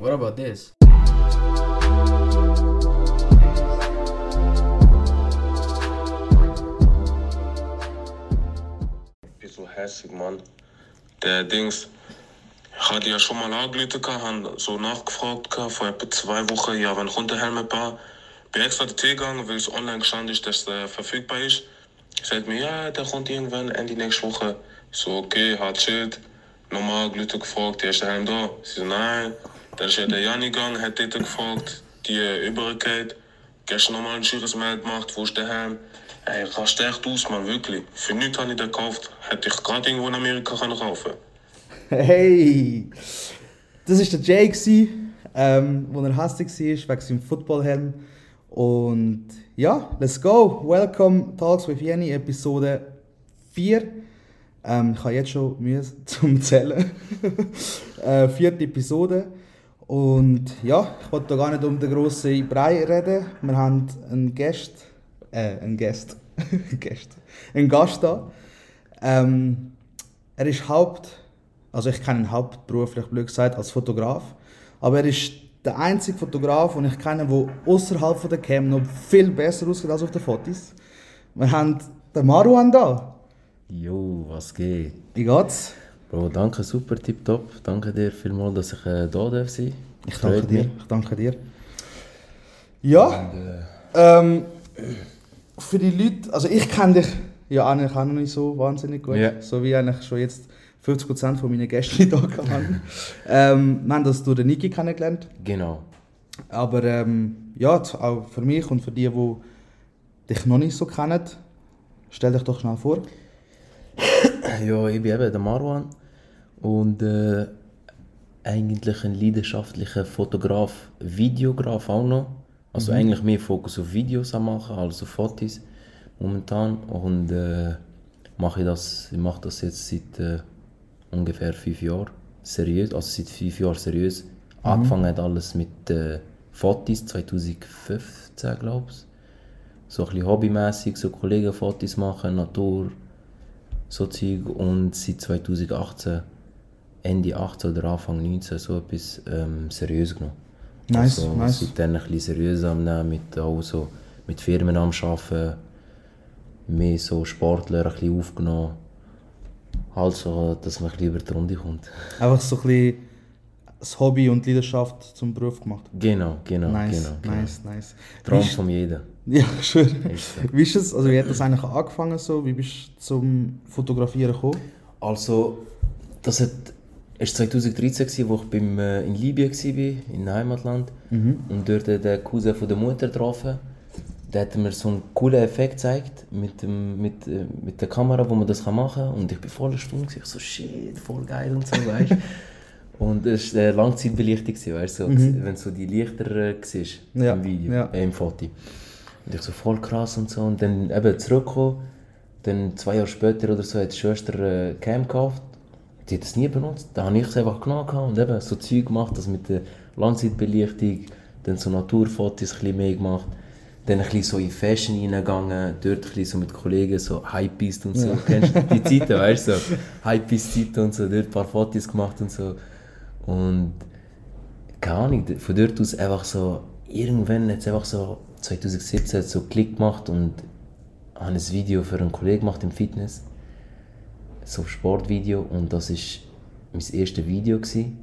What about this? So hässlich, Mann. Der Dings, hatte ja schon mal angerufen, habe so nachgefragt vor etwa zwei Wochen, ja, der Helm bei? Bin extra dorthin gegangen, weil es online gestanden ist, dass der verfügbar ist. Sagt mir, ja, der kommt irgendwann Ende nächste Woche. So, okay, hat chillt. Nochmal angerufen, gefragt, ja, ist der Helm da? Sie so, nein. Dann ist ja der Jani gegangen, hat dort gefragt, die Übergeht. Gestern nochmal ein schönes Mail gemacht, wo ist der Helm? Ey, rast echt aus, man, wirklich. Für nichts habe ich den gekauft. Hätte ich gerade irgendwo in Amerika können kaufen Hey! Das war der Jay, ähm, wo er hastig war, wegen seinem Footballhelm. Und ja, let's go! Welcome Talks with Jenny, Episode 4. Ähm, ich habe jetzt schon Mühe zum Zählen. äh, vierte Episode. Und ja, ich wollte gar nicht um den grossen Brei reden. Wir haben einen Gast, äh, einen Gast, Gast, einen Gast da. Ähm, er ist Haupt, also ich kenne ihn hauptberuflich, blöd gesagt, als Fotograf. Aber er ist der einzige Fotograf, den ich kenne, der außerhalb von der Cam noch viel besser aussieht als auf den Fotos. Wir haben den Maruan da. Jo, was geht? Wie geht's? Bro, danke, super, tipptopp. Danke dir vielmals, dass ich äh, da darf sein. Ich danke dir. Ich danke dir. Ja, ähm, für die Leute, also ich kenne dich ja eigentlich auch noch nicht so wahnsinnig gut, Ja. so wie eigentlich schon jetzt 50% von meinen Gästen da haben. ähm, wir haben das durch den Niki kennengelernt, Genau. aber ähm, ja, auch für mich und für die, die dich noch nicht so kennen, stell dich doch schnell vor. Ja, ich bin eben der Marwan und äh, eigentlich ein leidenschaftlicher Fotograf, Videograf auch noch. Also eigentlich mehr Fokus auf Videos am machen als auf Fotos momentan. Und äh, mache ich das, ich mache das jetzt seit äh, ungefähr fünf Jahren seriös, also seit fünf Jahren seriös. Angefangen hat alles mit äh, Fotos 2015, glaube ich. So ein bisschen hobbymäßig, so Kollegenfotos machen, Natur, so Zeug und seit 2018, Ende 18 oder Anfang 19 so etwas ähm, seriös genommen. Nice, also, nice. Seitdem ein bisschen seriös am nehmen, mit, auch so, mit Firmen am arbeiten, mehr so Sportler ein bisschen aufgenommen. Halt so, dass man ein bisschen über die Runde kommt. Einfach so ein bisschen das Hobby und die Leidenschaft zum Beruf gemacht. Genau, genau, Nice, genau. genau. nice, nice. Traum von jedem. Ja, schön. Wie ist es, also wie hat das eigentlich angefangen so? Wie bist du zum Fotografieren gekommen? Also, das hat, ist 2013, gewesen, wo ich beim, äh, in Libyen war, in Heimatland. Und dort der Cousin von der Mutter getroffen. Der hat mir so einen coolen Effekt gezeigt mit, dem, mit, äh, mit der Kamera, wo man das machen kann. Und ich bin voll erstaunt. gewesen. Ich so, shit, voll geil und so, weißt Und es war äh, Langzeitbelichtung, weißt du, so, wenn so die Lichter äh, siehst Ja, im Video, ja. äh, im Foto. Und ich so voll krass und so. Und dann eben zurückgekommen. Dann zwei Jahre später oder so hat die Schwester äh, Cam gekauft. Die hat es nie benutzt. Da habe ich es einfach genommen und eben so Zeug gemacht, das mit der Langzeitbelichtung, dann so Naturfotos ein bisschen mehr gemacht. Dann ein bisschen so in Fashion reingegangen, dort ein bisschen so mit Kollegen so Hypebeast und so. Kennst du die Zeiten, weißt du? So Hypebeast-Zeiten und so, dort ein paar Fotos gemacht und so. Und keine Ahnung, von dort aus einfach so, irgendwann hat es einfach so 2017 so Klick gemacht und habe ein Video für einen Kollegen gemacht im Fitness. So Sportvideo und das war mein erstes Video. Gewesen.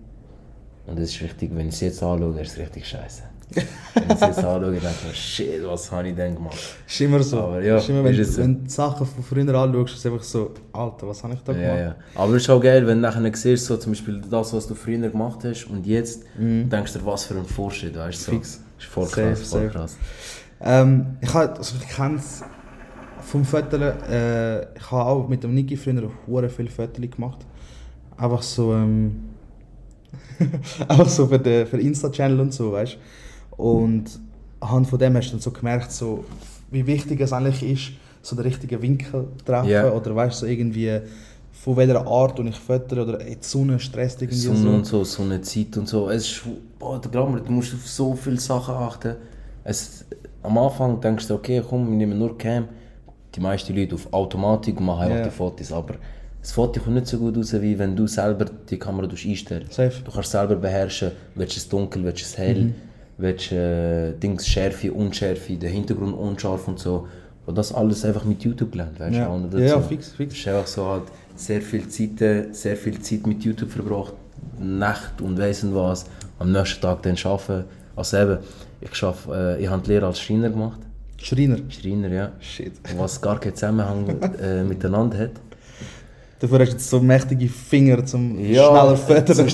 Und es ist richtig, wenn ich es jetzt anschaue, ist es richtig scheiße. wenn ich es jetzt anschaue, denke ich shit, was habe ich denn gemacht? Ist immer so. Aber ja, immer, wenn, ist so. wenn du Sachen von früher anschaust, ist es einfach so, Alter, was habe ich da gemacht? Ja, ja. Aber es ist auch geil, wenn du nachher siehst, so zum Beispiel das, was du früher gemacht hast und jetzt denkst du was für ein Fortschritt, weißt du? So. Mhm. Fix. Ist voll Safe, krass, voll safe. krass. Ähm, ich also ich kenne es vom Foteln, äh, ich habe auch mit dem Niki früher hure viele Fotos gemacht. Einfach so, ähm, einfach so für den für Insta-Channel und so, weißt Und anhand von dem hast du dann so gemerkt, so, wie wichtig es eigentlich ist, so den richtigen Winkel zu treffen Ja. oder weißt so irgendwie von welcher Art und ich fötere oder ey, die Sonne stresst irgendwie Sonne so. und so, so eine Zeit und so. Es ist, boah, der Glamour, du musst auf so viele Sachen achten. Es, am Anfang denkst du, okay, komm, wir nehmen nur Cam. Die meisten Leute auf Automatik machen einfach Ja. die Fotos, aber das Foto kommt nicht so gut raus, wie wenn du selber die Kamera einstellst. Safe. Du kannst selber beherrschen, willst du es dunkel, willst du es hell, willst du äh, Dings Schärfe, Unschärfe, den Hintergrund unscharf und so. Und das alles einfach mit YouTube gelernt, weißt du? Ja. Und Ja, fix, fix. ist einfach so halt sehr viel Zeit, äh, sehr viel Zeit mit YouTube verbracht, Nacht und weiss was, am nächsten Tag dann arbeiten. Also eben, ich, schaff, äh, ich habe die Lehre als Schreiner gemacht. Schreiner. Schreiner, ja. Shit. Was gar keinen Zusammenhang äh, miteinander hat. Dafür hast du jetzt so mächtige Finger zum Ja, schneller fördern.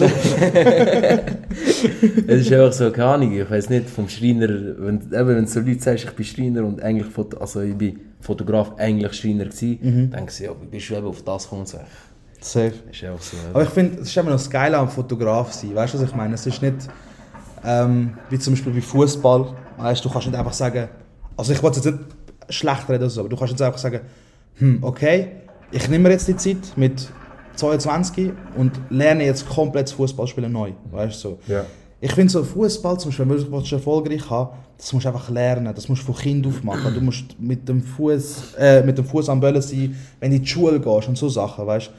Es ist einfach so, keine Ahnung, ich weiß nicht, vom Schreiner, wenn, eben, wenn so Leute sagst, ich bin Schreiner und eigentlich, Foto, also ich bin Fotograf, eigentlich Schreiner gewesen, Mhm. denken sie, ja, wie bist du eben auf das gekommen? So, Safe. ist einfach so. Aber ich finde, es ist immer noch das Geile am Fotograf sein. Weißt du, was ich meine? Es ist nicht ähm, wie zum Beispiel bei Fußball. Weißt du, du kannst nicht einfach sagen, also ich wollte jetzt nicht schlecht reden oder so, aber du kannst jetzt einfach sagen, hm, okay, ich nehme mir jetzt die Zeit mit 22 und lerne jetzt komplett Fußballspielen neu. Weißt du, so. Ja. Ich finde so Fußball zum Beispiel, wenn du erfolgreich haben, das musst du einfach lernen, das musst du von Kind auf machen. Du musst mit dem Fuß, äh, mit dem Fuß am Böllen sein, wenn du in die Schule gehst und so Sachen, weißt.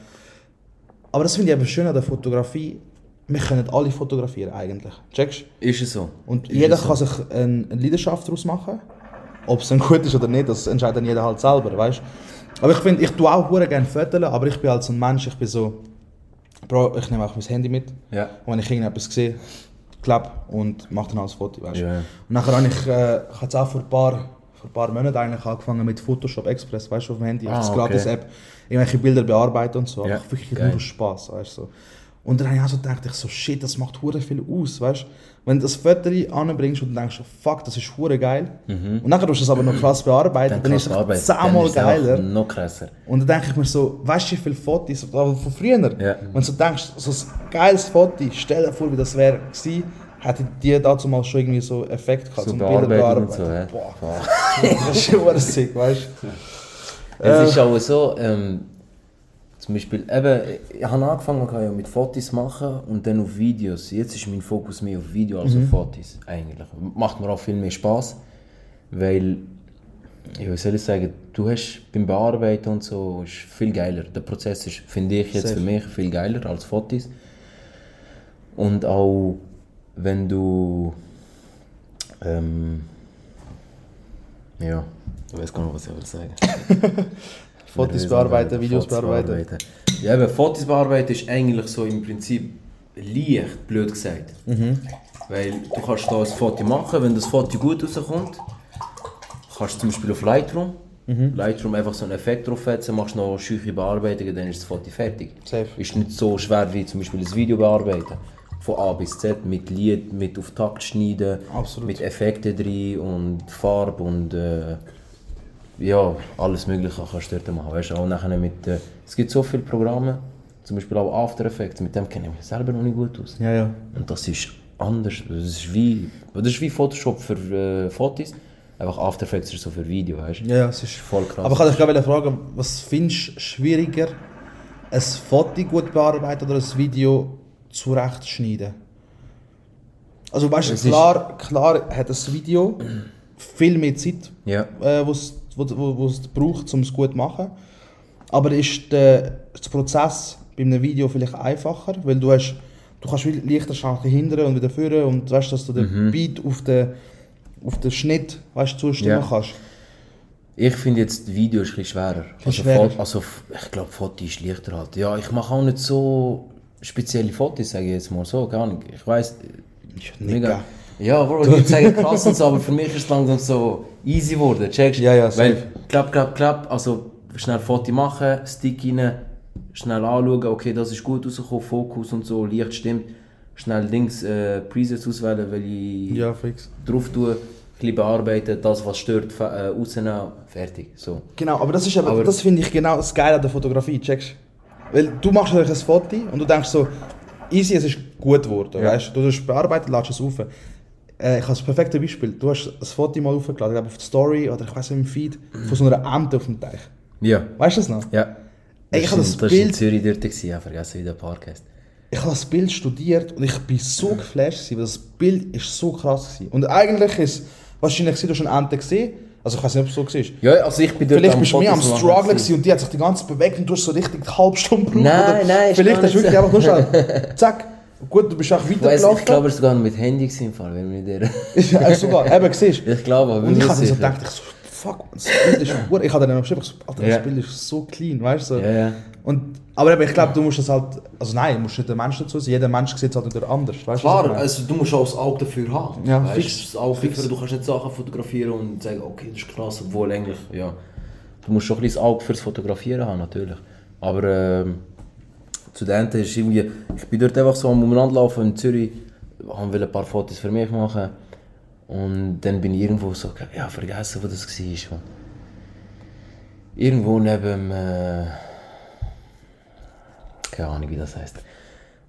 Aber das finde ich eben schön an der Fotografie. Wir können alle fotografieren eigentlich. Checkst? du? Ist es so? Und Ist jeder so? kann sich eine Leidenschaft daraus machen. Ob es dann gut ist oder nicht, das entscheidet dann jeder halt selber, weißt Aber ich finde, ich tue auch hure gerne Fotos, aber ich bin halt so ein Mensch, ich bin so, Bro, ich nehme auch mein Handy mit. Ja. Und wenn ich irgendetwas sehe, klapp und mache dann auch ein Foto, weißt Ja. Und nachher habe ich, äh, ich habe auch vor ein paar, vor ein paar Monaten eigentlich angefangen mit Photoshop Express, weißt du, auf dem Handy, Ah, als okay. Gratis-App, irgendwelche Bilder bearbeiten und so, Ja, aber wirklich nur Spaß, weißt du. So. Und dann habe ich auch so gedacht, ich so, shit, das macht hure viel aus, weißt. Wenn du das Foto anbringst und denkst, fuck, das ist hure geil. Und nachher tust du es aber noch krass bearbeiten, dann, ist es zehnmal geiler. Noch krasser. Und dann denke ich mir so, weißt du, wie viele Fotos aber von früher? Ja. Wenn du so denkst, so ein geiles Foto, stell dir vor, wie das wäre gewesen, hätte die dazu mal schon irgendwie so Effekt gehabt, So zum Bilder bearbeiten so, ja. Boah, das ist schon sick, weißt du. Es ist auch so, ähm, zum Beispiel, eben, ich habe angefangen ja mit Fotos machen und dann auf Videos. Jetzt ist mein Fokus mehr auf Video als auf Fotos, eigentlich. Macht mir auch viel mehr Spaß, weil, wie soll ich sagen, du hast beim Bearbeiten und so, ist viel geiler. Der Prozess ist, finde ich jetzt Safe. für mich, viel geiler als Fotos. Und auch, wenn du, ähm, ja, ich weiß gar nicht, was ich will sagen. Fotos bearbeiten, Videos Fotos bearbeiten. Ja, aber Fotos bearbeiten ist eigentlich so im Prinzip leicht, blöd gesagt. Mhm. Weil du kannst da ein Foto machen, wenn das Foto gut rauskommt, kannst du zum Beispiel auf Lightroom, Mhm. Lightroom einfach so einen Effekt draufsetzen, machst noch scheuche Bearbeitungen, dann ist das Foto fertig. Safe. Ist nicht so schwer wie zum Beispiel ein Video bearbeiten. Von A bis Z, mit Lied, mit auf Takt schneiden, Absolut. mit Effekten drin und Farbe und äh, ja, alles mögliche kannst du dort machen. Weißt du, auch nachher mit, äh, es gibt so viele Programme, zum Beispiel auch After Effects, mit dem kenne ich mich selber noch nicht gut aus. Ja, ja. Und das ist anders, das ist wie, das ist wie Photoshop für äh, Fotos, einfach After Effects ist so für Video, weißt du? Ja, ja, es ist Voll krass. Aber ich wollte dich gerade fragen, was findest du schwieriger, ein Foto gut bearbeiten oder ein Video zurechtschneiden? Also weißt du, klar, klar hat das Video viel mehr Zeit, Ja. äh, wo's, wo, wo, wo es braucht, um es gut zu machen. Aber ist der, der Prozess bei einem Video vielleicht einfacher, weil du hast, du kannst viel leichter schalten hindern und wieder führen und weißt, dass du den Beat auf den, auf den Schnitt weißt, zustimmen Ja. kannst. Ich finde jetzt Video ist ein bisschen schwerer. Also, schwerer. Also ich glaube, Foto ist leichter halt. Ja, ich mache auch nicht so spezielle Fotos, sage ich jetzt mal so, gar nicht. Ich weiß, Nigga. Ja, Bro, ich würde sagen krass und so, aber für mich ist es langsam so easy geworden, checkst Ja, ja, Weil, safe. klapp, klapp, klapp, also schnell Foto machen, Stick rein, schnell anschauen, okay, das ist gut rausgekommen, Fokus und so, Licht stimmt. Schnell Dings, äh, Presets auswählen, weil ich Ja, fix. drauf tue, ein bisschen bearbeiten, das was stört, fa- äh, rausnehmen, fertig, so. Genau, aber das ist aber, Aber- das finde ich genau das Geile an der Fotografie, checkst Weil du machst natürlich ein Foto und du denkst so, easy, es ist gut geworden, Ja. weißt du? Du hast es bearbeitet, lädst es auf. Äh, ich habe das perfekte Beispiel. Du hast ein Foto mal aufgeladen, ich auf die Story oder ich weiß nicht im Feed, von so einer Ente auf dem Teich. Ja. Weißt du das noch? Ja. Ey, ich habe das das war in Bild- Zürich dort, gewesen, ja, vergessen wie der Park heisst. Ich habe das Bild studiert und ich bin so geflasht, gewesen, weil das Bild ist so krass gewesen. Und eigentlich ist wahrscheinlich, du hast eine Ente gesehen, Also ich weiß nicht, ob es so war. Ja, also ich bin dort Vielleicht bist du mehr am Struggle und die hat sich die ganze Zeit bewegt und du hast so richtig eine halbe Stunde gebraucht. Nein, nein, Vielleicht hast du wirklich einfach nur schnell, zack, gut, du bist auch Ich, weiss, ich weitergelaufen. glaube, es war sogar mit Handy im Fall, wenn wir nicht Ist ja sogar, eben, siehst du. Ich glaube, aber Und ich habe mir so gedacht, ich so, fuck, das Bild ist hure- Ich habe dann noch geschrieben, ich so, Alter, Ja. das Bild ist so clean, weißt du? So. Ja, ja. Und, aber eben, ich glaube, du musst es halt, also nein, du musst nicht der Mensch dazu sein, jeder Mensch sieht es halt wieder anders, weißt du? Klar, also du musst auch das Auge dafür haben. Ja, weißt, fix. Das Auge Fix. dafür, Du kannst nicht Sachen fotografieren und sagen, okay, das ist krass, obwohl eigentlich, ja. Du musst schon ein bisschen das Auge fürs Fotografieren haben, natürlich. Aber ähm, zu den Enden ist irgendwie, ich bin dort einfach so am Umlandlaufen in Zürich, wollte ein paar Fotos für mich machen. Und dann bin ich irgendwo so, ja, vergessen, wo das war. Mann. Irgendwo neben, äh, keine Ahnung, wie das heisst.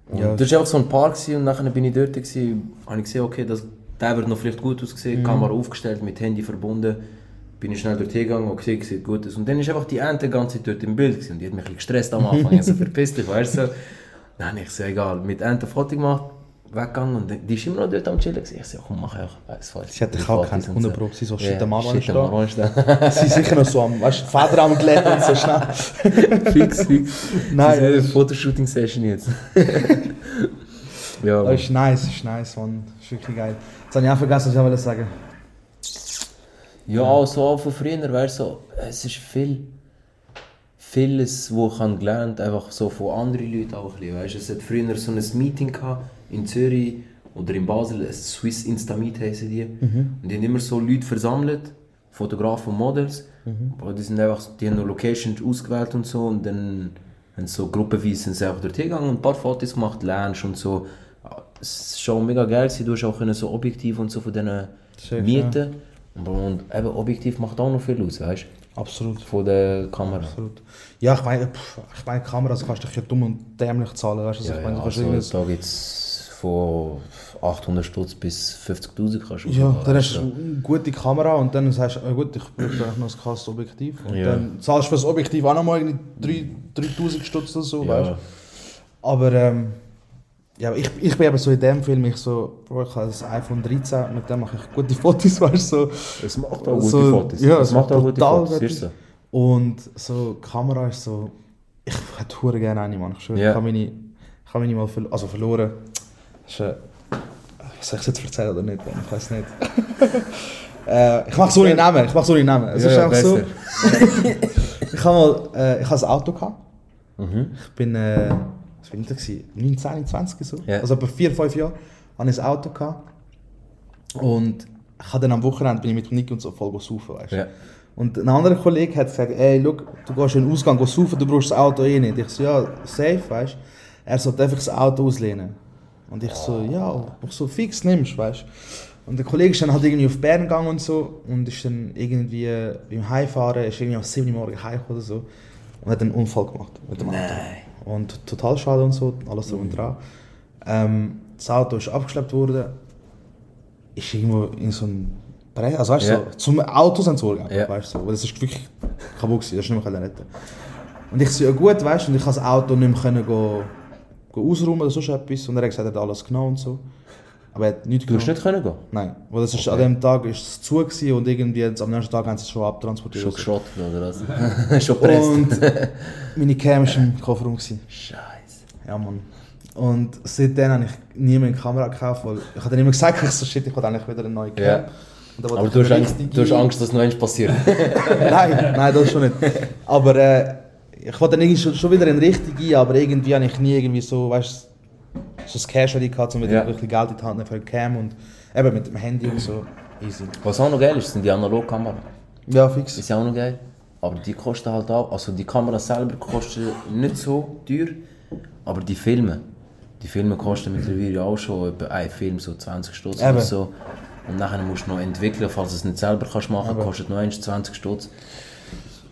Und Ja. das war einfach so ein Park und nachher bin ich dort, gewesen, habe ich gesehen, okay, das, der wird noch vielleicht gut ausgesehen, Kamera aufgestellt, mit Handy verbunden. Bin ich schnell dort hingegangen und gesehen, sieht gut aus. Und dann ist einfach die Ente die ganze Zeit dort im Bild gewesen. und die hat mich ein bisschen gestresst am Anfang. ich so, verpiss dich, weißt du. Dann ich so, egal, mit Ente ein Foto gemacht, weggegangen und die ist immer noch dort am chillen gewesen. Ich so, komm, mach ich weiß was. Sie hat dich auch gekannt, 100 Pro, sie so, shit, der Marwan ist da. ist. Sie sind sicher noch so am, weißt du, Feder am Glätten und so schnell. fix, fix. Nein, das ist- Fotoshooting-Session jetzt. ja, Das ist nice, das ist nice, man. Ist wirklich geil. Jetzt habe ich auch vergessen, was ich wollte sagen. Ja, so auch von früher, weißt so, es ist viel, vieles, wo ich habe gelernt einfach so von anderen Leuten auch ein bisschen, weißt. Es hat früher so ein Meeting gehabt in Zürich oder in Basel, ein Swiss Insta Meet heissen die. Und die haben immer so Leute versammelt, Fotografen und Models. Aber die sind einfach, die haben Locations ausgewählt und so und dann haben so gruppenweise sind sie einfach dort hingegangen und ein paar Fotos gemacht, lernst und so. Es ist schon mega geil du hast auch können so objektiv und so von diesen Mieten. Und, und eben objektiv macht auch noch viel aus, weißt du? Absolut. Von der Kamera. Absolut. Ja, ich meine, pff, ich meine Kameras kannst du dich ja dumm und dämlich zahlen, weißt du? Also, Ja, ich meine, ja, du also, irgendwas- da gibt es von 800 Stutz bis 50'000 kannst du Ja, dann hast du eine gute Kamera und dann sagst du, gut, ich brauche noch ein krasses Objektiv. Und Ja. dann zahlst du für das Objektiv auch nochmal irgendwie 3 3000 Stutz oder so, weißt du? Aber ähm, ja, ich, ich bin eben so in dem Film, ich so, Bro, ich habe das iPhone 13, mit dem mache ich gute Fotos, weißt du? So. es macht auch gute so, Fotos. Ja, es macht auch gute Fotos, gute- so. Und so, die Kamera ist so, ich hätte hure gerne eine, Mann. Ich schwöre, Ja. ich habe meine, ich habe meine mal verlo also verloren. Ist, äh, soll ich es jetzt erzählen oder nicht? Ich weiß nicht. äh, ich mache so nicht Namen, ich mache so nicht Namen. Es Ja, ist ja, einfach so, ich habe mal, äh, ich habe ein Auto gehabt. Mhm. Ich bin, äh, was bin ich da gewesen? 19, 20 so. Ja. Also etwa 4, 5 Jahre hatte ich ein Auto gehabt. Und ich dann am Wochenende bin ich mit Nick und so voll saufen, weißt. Ja. Und ein anderer Kollege hat gesagt, ey, look, du gehst in den Ausgang saufen, du brauchst das Auto eh nicht. Ich so, ja, safe, weißt du. Er sollte einfach das Auto auslehnen. Und ich so, ja, ich so fix nimmst, weißt du. Und der Kollege ist dann halt irgendwie auf Bern gegangen und so und ist dann irgendwie beim Heimfahren, ist irgendwie um 7 Uhr morgens heim oder so und hat einen Unfall gemacht mit dem Auto. Und total schade und so, alles drum und dran. Ähm, das Auto ist abgeschleppt worden, ist irgendwo in so einem Bereich, also weißt du, Ja. so, zum Autosensor, Ja. weißt du, so. weil das ist wirklich kaputt gewesen, das ist nicht mehr retten. Und ich so, ja gut, weißt du, und ich konnte das Auto nicht mehr können go, go ausräumen oder sonst etwas. Und er hat gesagt, er hat alles genommen und so. Aber er hat nichts Du hast nicht können gehen? Nein, weil das ist, an dem Tag ist es zu gewesen und irgendwie jetzt, am nächsten Tag haben sie es schon abtransportiert. Schon geschrottet oder was? Schon gepresst? Und meine Cam war im Kofferraum. Gewesen. Scheiße. Ja, Mann. Und seitdem habe ich nie mehr eine Kamera gekauft, weil ich habe dann immer gesagt, ich so, shit, ich will eigentlich wieder eine neue Cam. Wollte Aber du hast, Angst, du hast Angst, dass noch eins passiert. nein, nein, das schon nicht. Aber äh, ich wollte dann irgendwie schon, schon wieder eine richtige, aber irgendwie habe ich nie irgendwie so, weißt so das Cash gehabt, um wieder Ja. wirklich Geld in die Hand zu nehmen für Cam und eben mit dem Handy und so. Easy. Was auch noch geil ist, sind die Analogkameras. Ja, fix. Ist ja auch noch geil. Aber die kosten halt auch, also die Kamera selber kostet nicht so teuer, aber die Filme, die Filme kosten mittlerweile auch schon etwa ein Film so 20 Stutz oder so. Und nachher musst du noch entwickeln, falls du es nicht selber kannst machen, kostet noch eins 20 Stutz.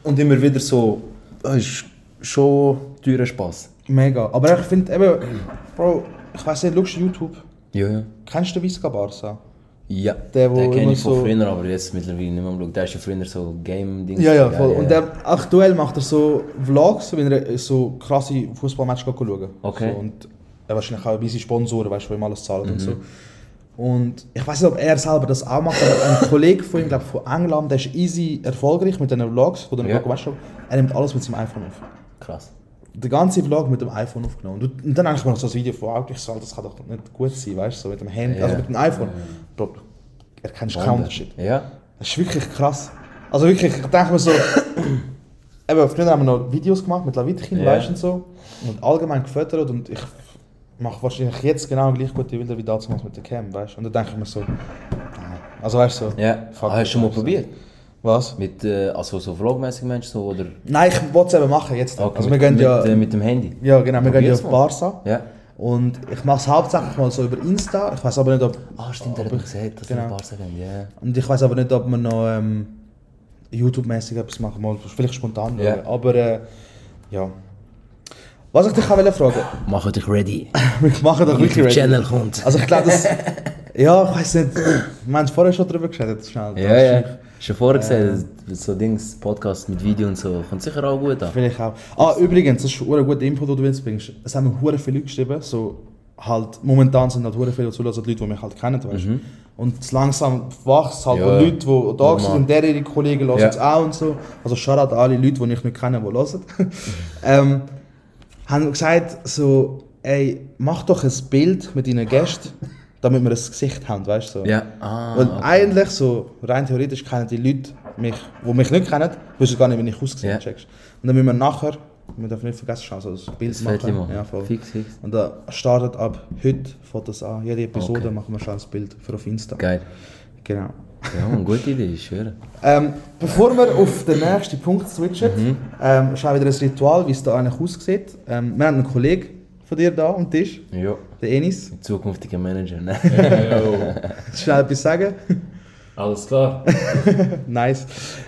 Und immer wieder so, das ist schon teurer Spaß. Mega. Aber ich finde eben, Bro, ich weiß nicht, schaust du YouTube? Ja, ja. Kennst du den Visca Barca? Ja, Der, wo den kenne ich von so- früher, aber jetzt mittlerweile nicht mehr am. Der ist ja früher so Game-Dings. Ja, ja, voll. Und der, aktuell macht er so Vlogs, wenn er so krasse Fußballmatches schauen Okay. So, und er wahrscheinlich auch ein bisschen Sponsoren, weißt du, wo ihm alles zahlen und so. Und ich weiß nicht, ob er selber das auch macht, aber ein Kollege von ihm, glaube von England, der ist easy erfolgreich mit den Vlogs, von den Ja. Vlog, weißt du, er nimmt alles mit seinem iPhone auf. Krass. Den ganzen Vlog mit dem iPhone aufgenommen. Und, dann habe ich mir noch so ein Video vor Augen, ich so, das kann doch nicht gut sein, weißt du, so mit dem Handy, Ja. also mit dem iPhone. Bro, erkennst keinen Unterschied. Ja. Das ist wirklich krass. Also wirklich, ich denke mir so, eben, früher haben wir noch Videos gemacht mit Lavitkin, Ja. weißt du, und so. Und allgemein gefüttert und ich mache wahrscheinlich jetzt genau gleich gute Bilder wie damals mit der Cam, weißt du. Und dann denke ich mir so, nein. Also weißt du, so, Ja. Fuck Ah, hast du schon mal probiert? Was? Mit, äh, also so vlogmäßig meinst du oder? Nein, ich wollte es eben machen jetzt. Okay, also wir mit, gehen ja, mit, äh, mit dem Handy? ja genau, wir gehen ja Probier's auf mal. Barca. Ja. Und ich mache es hauptsächlich mal so über Insta. Ich weiß aber nicht, ob... Ah, stimmt, er hat gesagt, dass genau. ein paar Sekunden, ja. Und ich weiß aber nicht, ob wir noch ähm, YouTube-mäßig etwas machen, mal vielleicht spontan. Ja. Aber äh, ja. Was ich dich auch fragen wollte, Mach dich ready. wir machen doch wirklich ready. YouTube-Channel kommt. Also ich glaube, das... ja, ich weiß nicht. Wir haben es vorher schon drüber geredet, schnell. Ja, ja. Schon vorher gesagt, so Dings, Podcast mit Video und so, kommt sicher auch gut an. Vielleicht auch. Ah, übrigens, das ist eine gute Info, die du jetzt bringst. Es haben mir hure viele Leute geschrieben, so halt, momentan sind halt hure viele die Leute, die mich halt kennen, weißt du. Und es langsam wächst halt Ja, Leute, die da sind, und der ihre Kollegen hören Ja. es auch und so. Also Shoutout an alle Leute, die ich nicht kenne, die hören. ähm, haben gesagt so, ey, mach doch ein Bild mit deinen Gästen, damit wir ein Gesicht haben, weißt du. So. Ja, ah. Weil okay. eigentlich, so rein theoretisch, kennen die Leute mich, die mich nicht kennen, wissen gar nicht, wie ich aussehe, Ja. checkst. Und dann müssen wir nachher, wir dürfen nicht vergessen, also das Bild Das machen. machen. Ja, voll. Fix, fix. Und da startet ab heute Fotos an. Jede Episode Okay. machen wir schon ein Bild für auf Insta. Geil. Genau. Ja, eine gute Idee, ich schwöre. Ähm, bevor wir auf den nächsten Punkt switchen, Mhm. ähm, schauen wir wieder ein Ritual, wie es da eigentlich aussieht. Ähm, wir haben einen Kollegen von dir da am Tisch, Ja. Den Enis. Zukünftiger Manager, ne? Schnell etwas sagen. Alles klar. Nice.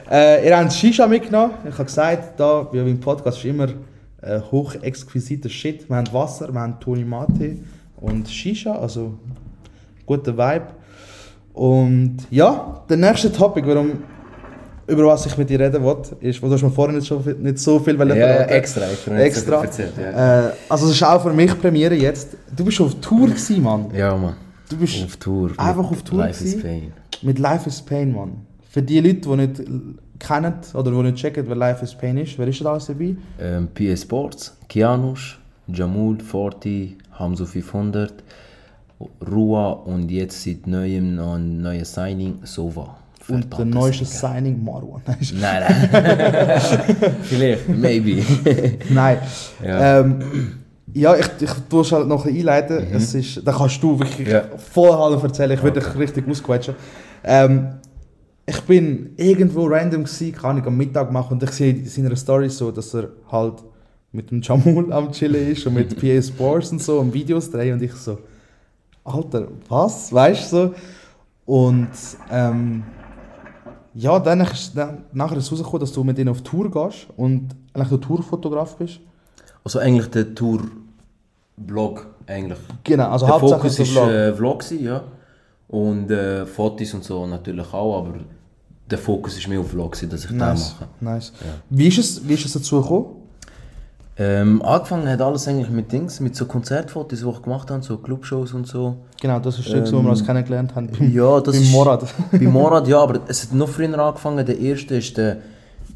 Äh, ihr habt Shisha mitgenommen. Ich habe gesagt, da, wie im Podcast, ist immer äh, hochexquisiter Shit. Wir haben Wasser, wir haben Toni Mate und Shisha, also guter Vibe. Und ja, der nächste Topic, warum, über was ich mit dir reden wollte, ist, wo du hast mir vorhin nicht, schon, nicht so viel Ja, verraten. extra, extra. Extra. Erzählt, ja. Äh, also es ist auch für mich Premiere jetzt. Du bist auf Tour gewesen, Mann. ja, Mann. Du bist Auf Tour. einfach auf Tour Life is? Pain. Mit Life is Pain, Mann. Für die Leute, die nicht kennen oder die nicht checken, wer Life is Pain ist, wer ist da alles dabei? Ähm, PS Sports, Kianush, Jamul, Forti, Hamzo 500, Rua und jetzt seit neuem noch ein neues Signing, Sova. Und der neueste. Signing, Marwan. Nein, nein. Vielleicht, maybe. Nein. Ja. Ähm, ja, ich, ich tue es halt noch einleiten. Es ist, da kannst du wirklich Mhm. Ja. voll halb erzählen. Ich würde dich richtig ausquetschen. Ähm, ich bin irgendwo random gewesen, kann ich am Mittag machen und ich sehe in seiner Story so, dass er halt mit dem Jamul am Chillen ist und mit PA Sports und so und Videos drehen und ich so, Alter, was? Weißt du so? Und ähm, ja, dann ist dann, nachher ist rausgekommen, dass du mit ihnen auf Tour gehst und eigentlich der Tourfotograf bist. Also eigentlich der Tour-Vlog eigentlich. Genau, also der Fokus ist Vlog. äh, Vlog, gewesen, ja. Und äh, Fotos und so natürlich auch, aber der Fokus ist mehr auf Vlog, gewesen, dass ich nice, das mache. nice. Wie, ist es, wie ist es dazu gekommen? Ähm, angefangen hat alles eigentlich mit Dings, mit so Konzertfotos, die ich gemacht habe, so Clubshows und so. Genau, das ist das, wo wir uns kennengelernt haben. Beim, Ähm, Ja, das beim ist- Morad. Bei Morad, ja, aber es hat noch früher angefangen. Der erste war der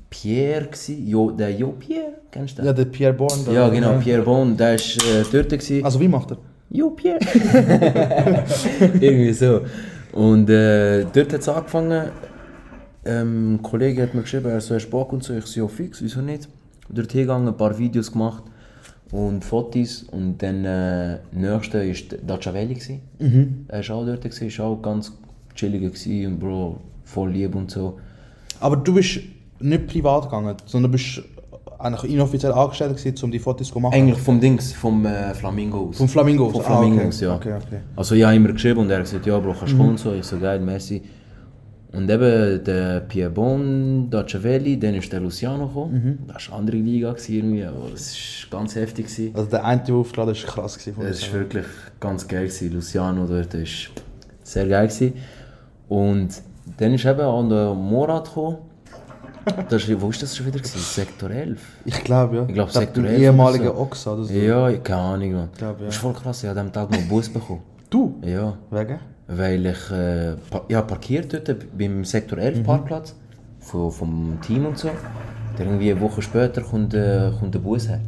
Pierre, gewesen. jo, der Jo Pierre, kennst du den? Ja, der Pierre Bourne. der- Ja, genau, Pierre Bon, der war äh, dort. Gewesen. Also wie macht er? Jo Pierre. Irgendwie so. Und äh, dort hat es angefangen. Ähm, ein Kollege hat mir geschrieben, er so, hast du Bock und so. Ich so, ja fix, wieso nicht? Dort hingegangen, ein paar Videos gemacht und Fotos. Und dann äh, nächste war Daciavelli. Mhm. Er war auch dort, gewesen, war auch ganz chillig und Bro, voll lieb und so. Aber du bist nicht privat gegangen, sondern bist eigentlich inoffiziell angestellt gewesen, um die Fotos zu machen. Eigentlich vom Dings, vom äh, Flamingo aus. Vom Flamingo aus? Vom Ah, okay. ja. Okay, okay. Also ich habe immer geschrieben und er hat gesagt, ja Bro, kannst du kommen und so. Ich so, geil, merci. Und eben der Pierre Bon, Daciavelli, dann ist der Luciano gekommen. Das war eine andere Liga irgendwie, aber es war ganz heftig. Gewesen. Also der eine, der aufgeladen ist, krass gewesen. Es war wirklich ganz geil. Gewesen. Luciano dort war sehr geil. Gewesen. Und dann ist eben auch der Morat gekommen. Das ist, wo ist das schon wieder? Gewesen? Sektor 11? Ich glaube, ja. Ich glaube, Sektor der 11 ehemalige oder so. Oxa oder so. Ja, keine Ahnung. Man. glaub, ja. Das ist voll krass, ich habe an dem Tag noch einen Bus bekommen. Du? Ja. Wegen? Weil ich äh, ja, parkiert dort beim Sektor 11 Parkplatz von, vom Team und so. Dann irgendwie eine Woche später kommt, äh, kommt der Bus her.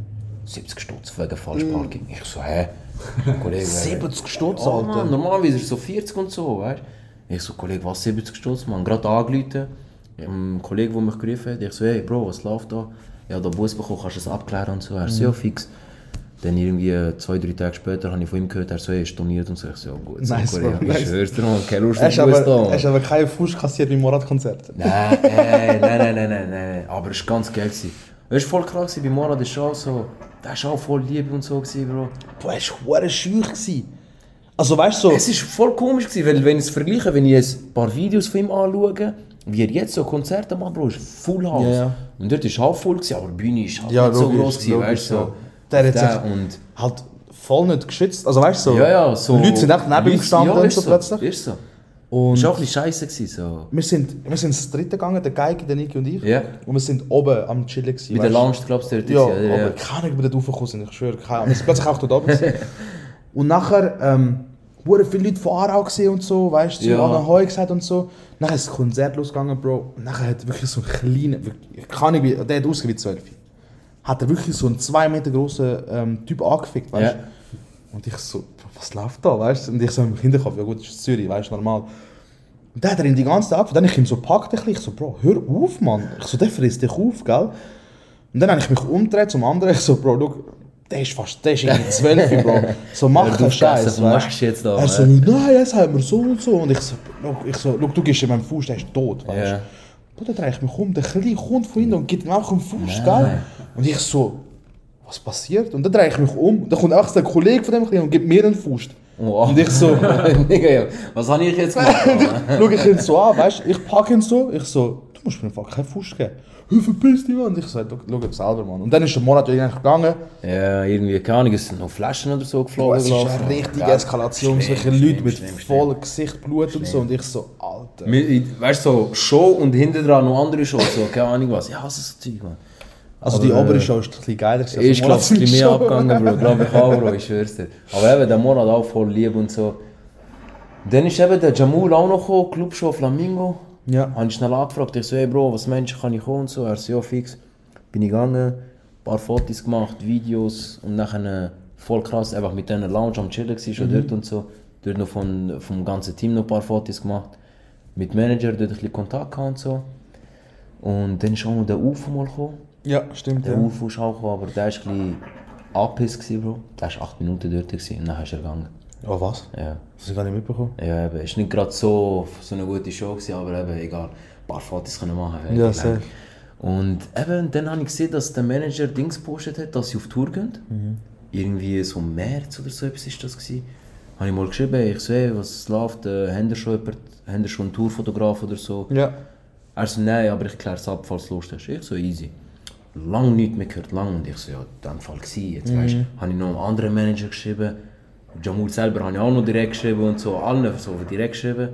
70 Stutz wegen Falschparking. Ich so, hä? Kollege, 70 Stutz, oh, Alter. Mann, normalerweise ist es so 40 und so, weißt du? Ich so, Kollege, was 70 Stutz, Mann? Gerade angerufen. Ein Kollege, der mich gerufen hat, ich so, hey Bro, was läuft da? Ja, da Bus bekommen, kannst du das abklären und so. Er so, ja, fix. Dann irgendwie äh, zwei, drei Tage später habe ich von ihm gehört, er so, hey, storniert und so. Ich so, ja gut, so, Nice, Bro, ich nice. schwör's dir, Mann, keine Lust auf da. hast aber keinen Fuß kassiert beim Morat-Konzert. Nein, nein, nein, nein, nein, nein. Aber es war ganz geil. gewesen. Weißt du, voll krass gewesen, bei Morat ist auch so, der war auch voll lieb und so, gewesen, Bro. Du warst hure schüch. Also weißt du, so, Es war voll komisch, gewesen, weil wenn ich es vergleiche, wenn ich ein paar Videos von ihm anschaue, wie er jetzt so Konzerte macht, Bro, ist Full House. Ja. Und dort war es halb voll, gewesen, aber die Bühne ist halt Ja, nicht so logisch, groß gewesen, logisch, weißt du. So. Der hat Der sich- und halt voll nicht geschützt. Also weißt du, so, ja, ja, so. Leute sind echt neben ihm gestanden ja, und ist so plötzlich. Ist so. Und Ist auch ein bisschen scheiße gewesen, so. wir sind, wir sind ins dritte gegangen, der Geige, der Niki und ich. Ja. Und wir sind oben am Chillen gewesen. Mit der. Lounge, glaubst du, dort Ja, ist, aber keine Ahnung, wie wir dort raufgekommen sind, ich schwöre. Keine Ahnung. Wir sind plötzlich auch dort oben. und nachher, ähm, wurden viele Leute von Aarau gesehen und so, weißt du, Ja. ja. Heu gesagt und so. Nachher ist das Konzert losgegangen, Bro. Und nachher hat wirklich so ein kleiner, wirklich- ich kann nicht, wie, der hat wie 12. Hat er wirklich so einen 2 Meter großen ähm, Typ angefickt, weißt. Ja. Und ich so, was läuft da, weißt? Und ich so im Hinterkopf, ja gut, das ist Zürich, weißt du, normal. Und dann hat er ihn die ganze Zeit. Dann ich ihn so bisschen. ich so, Bro, hör auf, Mann. Ich so, der frisst dich auf, gell? Und dann habe ich mich umgedreht zum anderen, ich so, Bro, schau, der ist fast, der ist irgendwie 12, Bro. So, mach Ja, du Scheiß, machst du jetzt da, Er so, nein, jetzt haben wir so und so. Und ich so, ich so, schau, du gibst ihm einen Fuß, der ist tot, weißt du. Ja. Bro, dann drehe ich mich um, der Kleine kommt von hinten und gibt ihm auch einen Fuß, gell? Und ich so, was passiert? Und dann drehe ich mich um, und dann kommt auch der Kollege von dem Kleinen und gibt mir einen Fuß. Oh. Und ich so, was habe ich jetzt gemacht? Schau ich ihn so an, weißt du, ich packe ihn so, ich so, musst mir einfach keinen Fuß geben. Hör, verpiss dich, Mann. Ich so, schau, selber, Mann. Und dann ist der Monat eigentlich gegangen. Ja, irgendwie, keine Ahnung, es sind noch Flaschen oder so geflogen. es ist ich. eine richtige. Eskalation, Schlimm, solche Leute schlimm, mit schlimm, schlimm. vollem Gesicht, Blut und so. Und ich so, Alter. Weißt du, so Show und hinter dran noch andere Shows, so, keine Ahnung was. Ja, was ist das Zeug, man. Also die Aber, obere äh, Show ist ein bisschen geiler. gewesen als Ich glaube, es ist mehr abgegangen, Bro. Glaube ich auch, Bro, ich schwör's dir. Aber eben, der Monat auch voll lieb und so. Dann ist eben der Jamul auch noch gekommen, Clubshow Flamingo. Ja. Habe ich schnell angefragt, ich so, hey Bro, was meinst du, kann ich kommen und so? Er so, ja, fix. Bin ich gegangen, ein paar Fotos gemacht, Videos und nachher äh, voll krass, einfach mit dieser Lounge am Chillen gewesen, schon dort und so. Dort noch von, vom ganzen Team noch ein paar Fotos gemacht. Mit Manager dort ein bisschen Kontakt gehabt und so. Und dann ist auch noch der UFO mal gekommen. Ja, stimmt. Der Ja. UFO ist auch gekommen, aber der war ein bisschen angepisst, Bro. Der war 8 Minuten dort gewesen, und dann ist er gegangen. Oh, was? Ja. Das habe ich gar nicht mitbekommen. Ja, eben. Es war nicht gerade so, so eine gute Show, gewesen, aber eben, egal. Ein paar Fotos können machen. Ja, egal. safe. Und eben, dann habe ich gesehen, dass der Manager Dings gepostet hat, dass sie auf Tour gehen. Mhm. Irgendwie so im März oder so etwas ist das gewesen. Habe ich mal geschrieben, ich sehe, was läuft, äh, haben ihr schon, jemand, haben ihr schon einen Tourfotograf oder so? Ja. Er so, nein, aber ich kläre es ab, falls du Lust hast. Ich so, easy. Lang nicht mehr gehört, lang. Und ich so, ja, in dem Fall gewesen. Jetzt, Mhm. weißt, habe ich noch einen anderen Manager geschrieben. Jamul selber habe ich auch noch direkt geschrieben und so, allen so direkt geschrieben.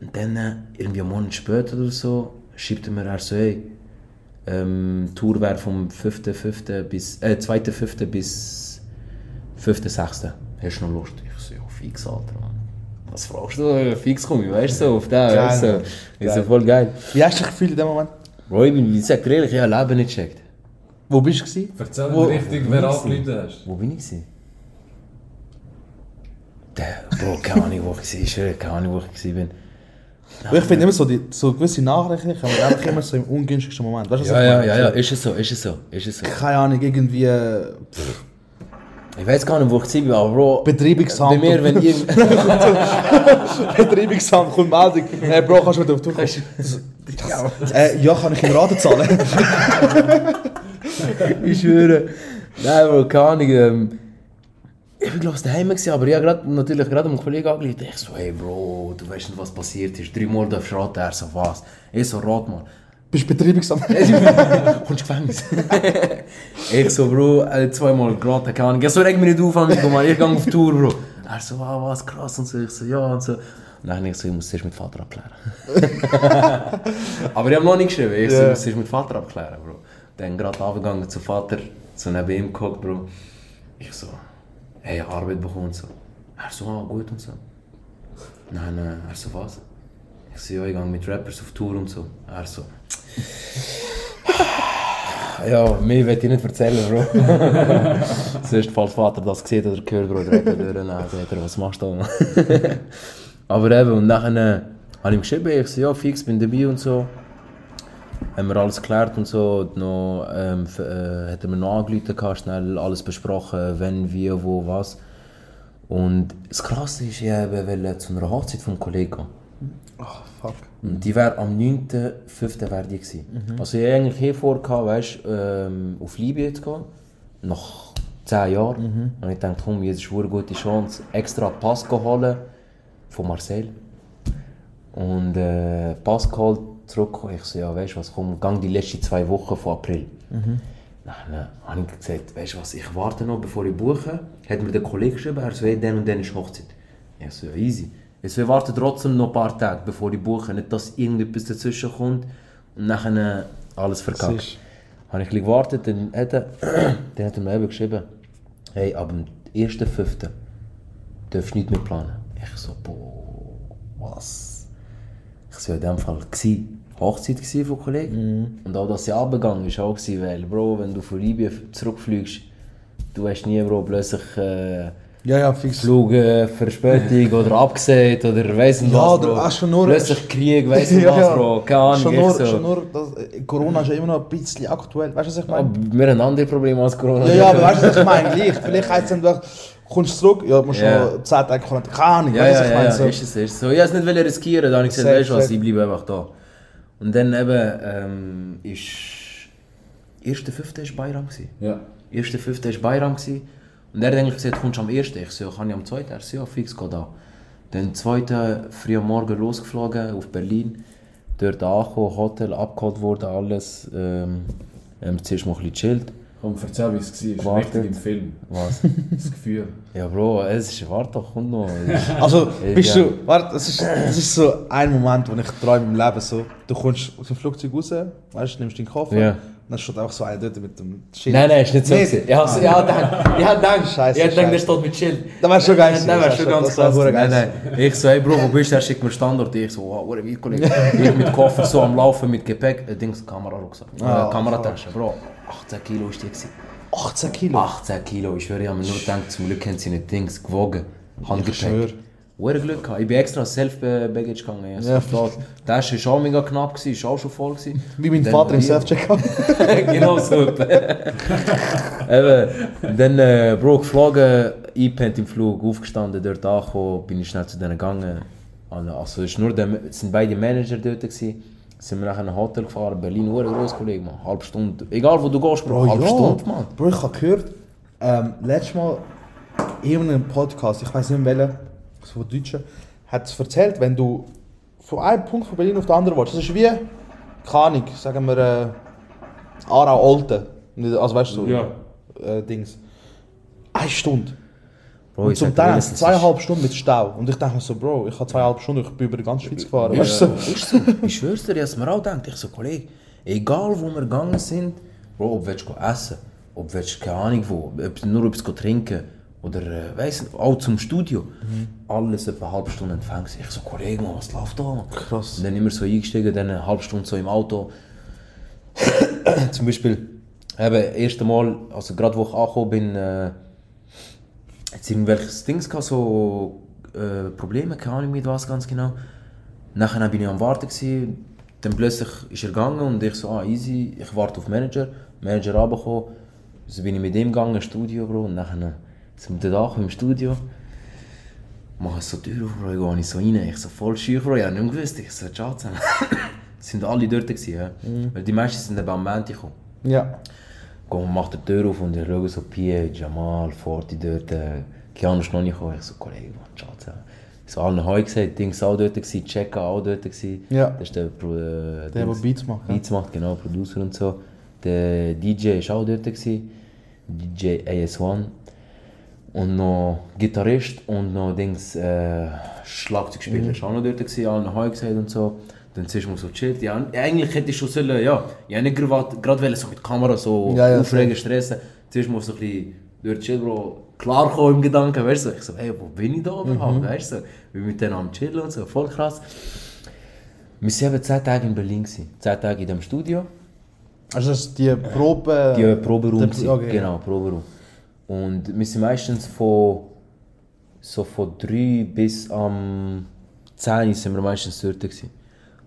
Und dann, äh, irgendwie einen Monat später oder so, schreibt er mir er so, hey, ähm, Tour wäre vom 5.5. bis, äh, 2.5. bis 5.6. Hast du noch Lust? Ich so, ja, fix, Alter, Mann. Was fragst du? Fix komme ich, weißt du, so, auf den, weißt du. Geil. Ist so voll geil. Wie hast du dich gefühlt in dem Moment? Bro, ich bin, wie gesagt, ehrlich, ich habe Leben nicht gecheckt. Wo bist du? gewesen? Erzähl Wo- mir richtig, wer angerufen hast. Wo bin ich gewesen? Der, Bro, keine Ahnung, wo ich war. Keine Ahnung, wo ich bin. Weil Ich finde immer so, die, so gewisse Nachrichten kommen einfach immer so im ungünstigsten Moment. Weißt du, Ja, ja, ja, ja, ist es so, ist es so, ist es so. Keine Ahnung, irgendwie äh, pff, Ich weiß gar nicht, wo ich bin, aber Bro, bei Betreibungsamt. mir, wenn ihr... Betreibungsamt kommt Meldung. Hey Bro, kannst du wieder auf die Tour äh, ja, kann ich im Raten zahlen? ich schwöre. Nein, Bro, keine Ahnung. Ähm, ich bin glaube ich daheim gewesen, aber ich habe grad, natürlich gerade einem Kollegen angerufen. Ich so, hey Bro, du weißt nicht, was passiert ist. Drei Mal darfst du raten. Er so, was? Ich so, rat mal. Bist du Betreibungsamt? Kommst Gefängnis? ich so, Bro, äh, zweimal geraten, keine Ahnung. Ich so, reg mich nicht auf, amigo, man. ich gehe auf Tour, Bro. Er so, ah, was, krass und so. Ich so, ja und so. Und dann habe ich so, ich muss es erst mit Vater abklären. Aber ich habe noch nicht geschrieben, ich so, ich muss es erst mit Vater abklären, Bro. Dann gerade runtergegangen zu Vater, so neben ihm geguckt, Bro. Ich so, hey, Arbeit bekommen und so. Er so, ah, gut und so. Nein, nein, er so, was? Ich so, ja, ich gehe mit Rappers auf Tour und so. Er so... Ja, mehr will ich nicht erzählen, Bro. Sonst, falls Vater das sieht oder gehört, Bro, direkt durch, dann sagt er, was machst du da? Aber eben, und dann äh, habe ich ihm geschrieben, ich so, ja, fix, bin dabei und so. Haben wir alles geklärt und so. Noch, ähm, äh, hat er mir noch angerufen, schnell alles besprochen, wenn, wie, wo, was. Und das Krasse ist, ich wollte zu einer Hochzeit vom Kollegen gehen. Ach, fuck. Und die wäre am 9.5. wäre die gewesen. Also ich hatte eigentlich hier vor, gehabt, weißt, ähm, auf Libyen zu gehen. Nach 10 Jahren. Und ich dachte, komm, jetzt ist eine gute Chance, extra Pass zu holen von Marcel. Und äh, Pass geholt, zurückgekommen. Ich so, ja, weißt du was, komm, gang die letzten zwei Wochen von April. Dann äh, habe ich gesagt, weißt du was, ich warte noch, bevor ich buche. Hat mir der Kollege geschrieben, er so, hey, dann und dann ist Hochzeit. Ich so, ja, easy. Ich so, ich warte trotzdem noch ein paar Tage, bevor ich buche. Nicht, dass irgendetwas dazwischen kommt und nachher äh, alles verkackt. Habe ich gewartet, dann hat er, dann hat er mir eben geschrieben, hey, ab dem 1.5. darfst du nichts mehr planen. Ich so, boah, was? Ich so, in dem Fall war Hochzeit von Kollegen. Und auch, dass sie abgegangen ist, auch gsi, weil, Bro, wenn du von Libyen zurückfliegst, du weißt nie, Bro, plötzlich äh, Ja, ja, fix. Verspätung oder abgesagt oder weiss nicht Ja, was, Bro. hast schon nur- Plötzlich Krieg, weiss nicht was, Bro. Keine Ahnung, Schon nur, so. schon nur das, äh, Corona ist ja immer noch ein bisschen aktuell. Weißt du, was ich meine? Aber wir haben andere Probleme als Corona. Ja, ja, aber weißt du, was ich meine? Gleich. Vielleicht heißt es dann doch, kommst du zurück, ja, musst Ja. noch 10 Tage. Keine Ahnung, Ja, weißt du, ja, ja, ja, So. ist es, ist so. Ich wollte es nicht riskieren, dann habe ich gesagt, weißt du was, ich bleibe einfach da. Und dann eben, ähm, ist... 1.5. war Bayram. gewesen. Ja. 1.5. war Bayram. gewesen. Und er hat eigentlich gesagt, kommst du am 1. Ich so, kann ich am 2. Er so, ja, fix, geh da. Dann 2. früh am Morgen losgeflogen auf Berlin. Dort angekommen, Hotel abgeholt worden, alles. Ähm, zuerst mal ein bisschen chillt. Komm, erzähl, wie es war. Wartet. Richtig im Film. Was? Das Gefühl. ja, Bro, es ist, warte doch, komm noch. Also, Ja. bist du, warte, das ist, das ist so ein Moment, wo ich träume im Leben so. Du kommst aus dem Flugzeug raus, weißt du, nimmst deinen Koffer, Ja. Dann steht einfach so einer dort mit dem Schild. Nein, nein, ist nicht so. Gewesen. Ich habe ja, gedacht, ich habe gedacht, Scheiße, ich habe gedacht, der steht mit Schild. Das wär schon geil das schon wär- ganz krass. Nein, nein. Ich so, hey Bro, wo bist du? Er schickt mir Standort. Ich so, wow, weit, Kollege. Ich mit Koffer so am Laufen, mit Gepäck. Dings, Kamerarucksack. Ah, äh, Kameratasche, Bro. 18 Kilo ist die gewesen. 18 Kilo. 18 Kilo, ich schwöre, ich habe mir nur gedacht, zum Glück haben sie nicht Dings gewogen. Handgepäck. Hure Glück gehabt. Ich bin extra Self-Baggage gegangen. Ja. Ja. Die Tasche war auch mega knapp, gewesen, ist auch schon voll. Gewesen. Wie mein Dann Vater im Self-Check genau so. Eben, dann, äh, Bro, geflogen, eingepennt im Flug, aufgestanden, dort angekommen, bin ich schnell zu denen gegangen. Also, es ist nur der, es sind beide Manager dort gewesen. Sind wir nachher in ein Hotel gefahren, Berlin, hure groß, Kollege, man. Halb Stunde. Egal wo du gehst, Bro, halb Stunde, man. Bro, ich habe gehört, ähm, letztes Mal in einem Podcast, ich weiß nicht mehr welcher, so von Deutschen, hat es erzählt, wenn du von einem Punkt von Berlin auf den anderen willst, das ist wie, keine Ahnung, sagen wir, äh, Aarau-Olten. Also weißt du, so, Ja. äh, Dings. Eine Stunde. Bro, Und zum Teil es zweieinhalb Stunden mit Stau. Und ich dachte mir so, Bro, ich habe zweieinhalb Stunden, ich bin über die ganze Schweiz gefahren. Ja. Weißt du, so. Ich schwör's dir, ich hab's mir auch gedacht. Ich so, Kollege, egal wo wir gegangen sind, Bro, ob willst du essen, ob willst du keine Ahnung wo, ob, nur etwas trinken oder äh, weiss auch zum Studio. Alles etwa eine halbe Stunde entfernt. Ich so, Kollege, Mann, was läuft da? Krass. Und dann immer so eingestiegen, dann eine halbe Stunde so im Auto. Zum Beispiel, eben, erste Mal, also gerade wo ich angekommen bin, äh, hat irgendwelches Dings gehabt, so äh, Probleme, keine Ahnung mit was ganz genau. Nachher bin ich am Warten gewesen, dann plötzlich ist er gegangen und ich so, ah easy, ich warte auf Manager. Manager runtergekommen, so bin ich mit ihm gegangen, Studio, Bro, und nachher sind wir dort im Studio. Mache so die Tür auf, Bro, ich gehe so rein, ich so voll schüch, Bro, ich habe nicht gewusst, ich so, ciao zusammen. sind alle dort gewesen, ja. Weil die meisten sind eben am Montag gekommen. Ja. Komm, mach die Tür auf und ich schaue so Pie, Jamal, Forti dort, äh, Keanu ist noch nicht gekommen. Ich so, Kollege, Mann, ciao zusammen. Ich so allen Heu gesagt, Dings auch dort gewesen, Checka auch dort gewesen. Ja. Das ist der, Pro, äh, Der, der Beats macht. Beats macht, genau, Producer und so. Der DJ ist auch dort gewesen, DJ AS1. Und noch Gitarrist und noch Dings, äh, Schlagzeugspieler ist auch noch dort gewesen, allen Heu gesagt und so. Dann zuerst mal so chillt. Ja, eigentlich hätte ich schon sollen, ja, ich habe nicht gerade so mit Kamera so Ja, ja, aufregen, stressen. Zuerst mal so ein bisschen dort chill, Bro, klar gekommen im Gedanken, weißt du, ich so, hey, wo bin ich da überhaupt, weißt du, wir mit denen am chillen und so, voll krass. Wir waren eben 10 Tage in Berlin, gewesen. 10 Tage in dem Studio. Also das ist die Probe... Die Proberaum, okay. genau, Proberaum. Und wir sind meistens von, so von 3 bis am 10 sind wir meistens dort gewesen.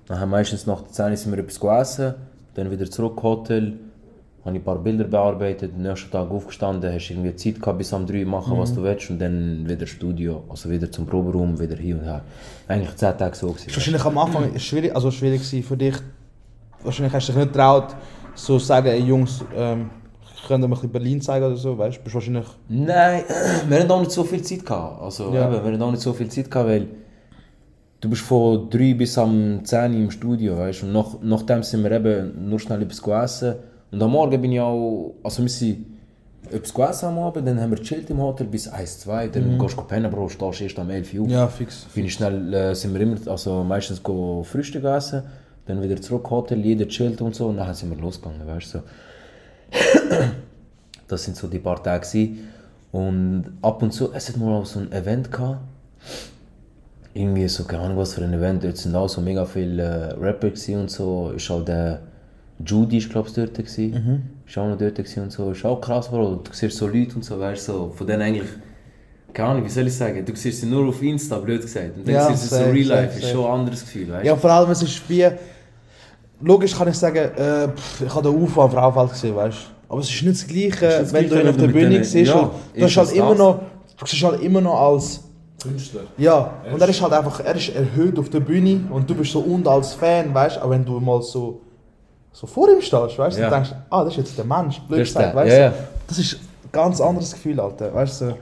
Dann haben wir meistens nach der 10 sind wir etwas gegessen, dann wieder zurück Hotel, habe ich ein paar Bilder bearbeitet, am nächsten Tag aufgestanden, hast irgendwie Zeit gehabt bis am 3 machen, was du willst und dann wieder Studio, also wieder zum Proberaum, wieder hier und her. Eigentlich 10 Tage so gewesen. wahrscheinlich am Anfang schwierig, also schwierig für dich. Wahrscheinlich hast du dich nicht getraut, so zu sagen, ey Jungs, ähm, könnt ihr mir ein bisschen Berlin zeigen oder so, weißt du? Bist wahrscheinlich... Nein, wir hatten auch nicht so viel Zeit gehabt. Also, Ja. eben, wir hatten auch nicht so viel Zeit gehabt, weil du bist von 3 bis am 10 im Studio, weißt du. Und nach, nachdem sind wir eben nur schnell etwas gegessen. Und am Morgen bin ich auch, also wir sind etwas gegessen am Abend, dann haben wir gechillt im Hotel bis 1, 2, dann gehst du pennen, Bro, stehst erst am 11 Uhr auf. Ja, fix. Bin ich schnell, äh, sind wir immer, also meistens go Frühstück essen, dann wieder zurück Hotel, jeder chillt und so, und dann sind wir losgegangen, weißt du. So. Das sind so die paar Tage. gewesen. Und ab und zu, es hat mal auch so ein Event gehabt. Irgendwie so, keine Ahnung was für ein Event. Dort sind auch so mega viele äh, Rapper und so. Ist auch der Judy, ist glaube ich dort gewesen. Ist auch noch dort und so. Ist auch krass, Bro. Du siehst so Leute und so, weißt du, so, von denen eigentlich, keine Ahnung, wie soll ich sagen, du siehst sie nur auf Insta, blöd gesagt. Und dann Ja, siehst du so safe, real safe, life, ist schon ein anderes Gefühl, weißt du. Ja, vor allem, es ist wie... Logisch kann ich sagen, äh, pff, ich habe den Aufwand am Frauenfeld gesehen, weißt du. Aber es ist nicht das Gleiche, ist das wenn Gleiche, du ihn auf der Bühne siehst. ja, du ist hast halt immer noch... Du siehst halt immer noch als... Künstler. Ja, und er ist halt einfach, er ist erhöht auf der Bühne und du bist so und als Fan, weißt du, aber wenn du mal so, so vor ihm stehst, weißt du, Ja. denkst ah, das ist jetzt der Mensch, blöd Das ist gesagt, weißt ja, du. ja. Das ist ein ganz anderes Gefühl, Alter, weißt du,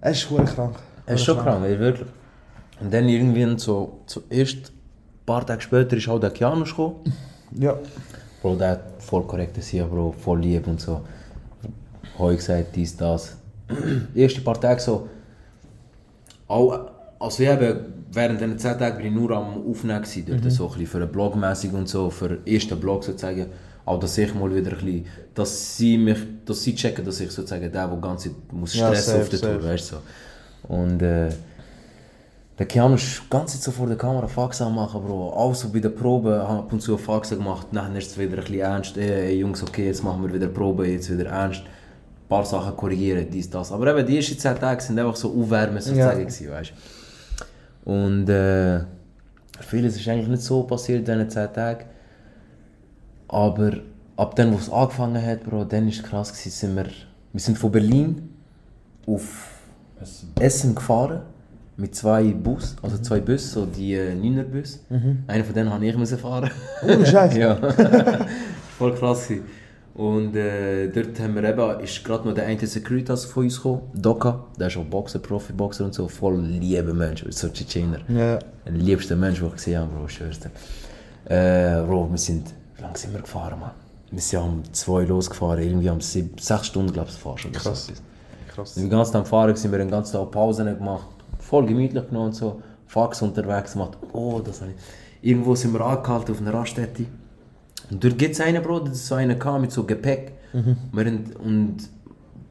er ist schwer krank. Es ist schon krank, ey, wirklich. Und dann irgendwie so, so erst ein paar Tage später ist auch der Kianusz gekommen. Ja, Bro, der hat voll korrektes hier, Bro, voll lieb und so. Heu gesagt, dies, das. Die ersten paar Tage so. Auch, also ich habe während diesen 10 Tagen bin ich nur am Aufnehmen gewesen, dort, so ein bisschen für einen Blogmäßig und so, für den ersten Blog sozusagen. Auch dass ich mal wieder ein bisschen, dass sie mich, dass sie checken, dass ich sozusagen der, der ganze Zeit muss Ja, safe, auf der. Tour, weißt du. So. Und äh, der Keanu ist die ganze Zeit so vor der Kamera Fax am machen, Bro. Auch so bei der Probe ab und zu Fax gemacht, dann ist es wieder ein bisschen ernst. Ey, Jungs, okay, jetzt machen wir wieder Probe, jetzt wieder ernst. Ein paar Sachen korrigieren, dies, das. Aber eben, die ersten 10 Tage sind einfach so aufwärmen sozusagen, Ja. gewesen, weißt du. Und äh, vieles ist eigentlich nicht so passiert in diesen 10 Tagen. Aber ab dann, wo es angefangen hat, Bro, dann ist es krass gewesen, sind wir, wir sind von Berlin auf Essen. Essen gefahren mit zwei Bus, also zwei Bussen, so die äh, 9er Bus. Einer von denen habe ich müssen fahren. ohne Scheiß. ja. Voll krass gewesen. Und äh, dort haben wir eben, ist gerade noch der eine Securitas von uns gekommen, Doka, der ist auch Boxer, Profiboxer und so, voll lieber Mensch, so Tschetschener. Ja, Der liebste Mensch, den ich gesehen habe, Bro, ich schwör's dir. Äh, Bro, wir sind, wie lange sind wir gefahren, Mann? Wir sind um zwei losgefahren, irgendwie um sieb, sechs Stunden, glaube ich. Oder Krass. So. krass. Wir sind den ganzen Tag Fahren, gewesen, wir haben den ganzen Tag Pausen gemacht, voll gemütlich genommen und so, Fax unterwegs gemacht. Oh, das habe ich. Irgendwo sind wir angehalten auf einer Raststätte. Und dort gibt es einen, ist so einer kam mit so Gepäck. Wir haben, und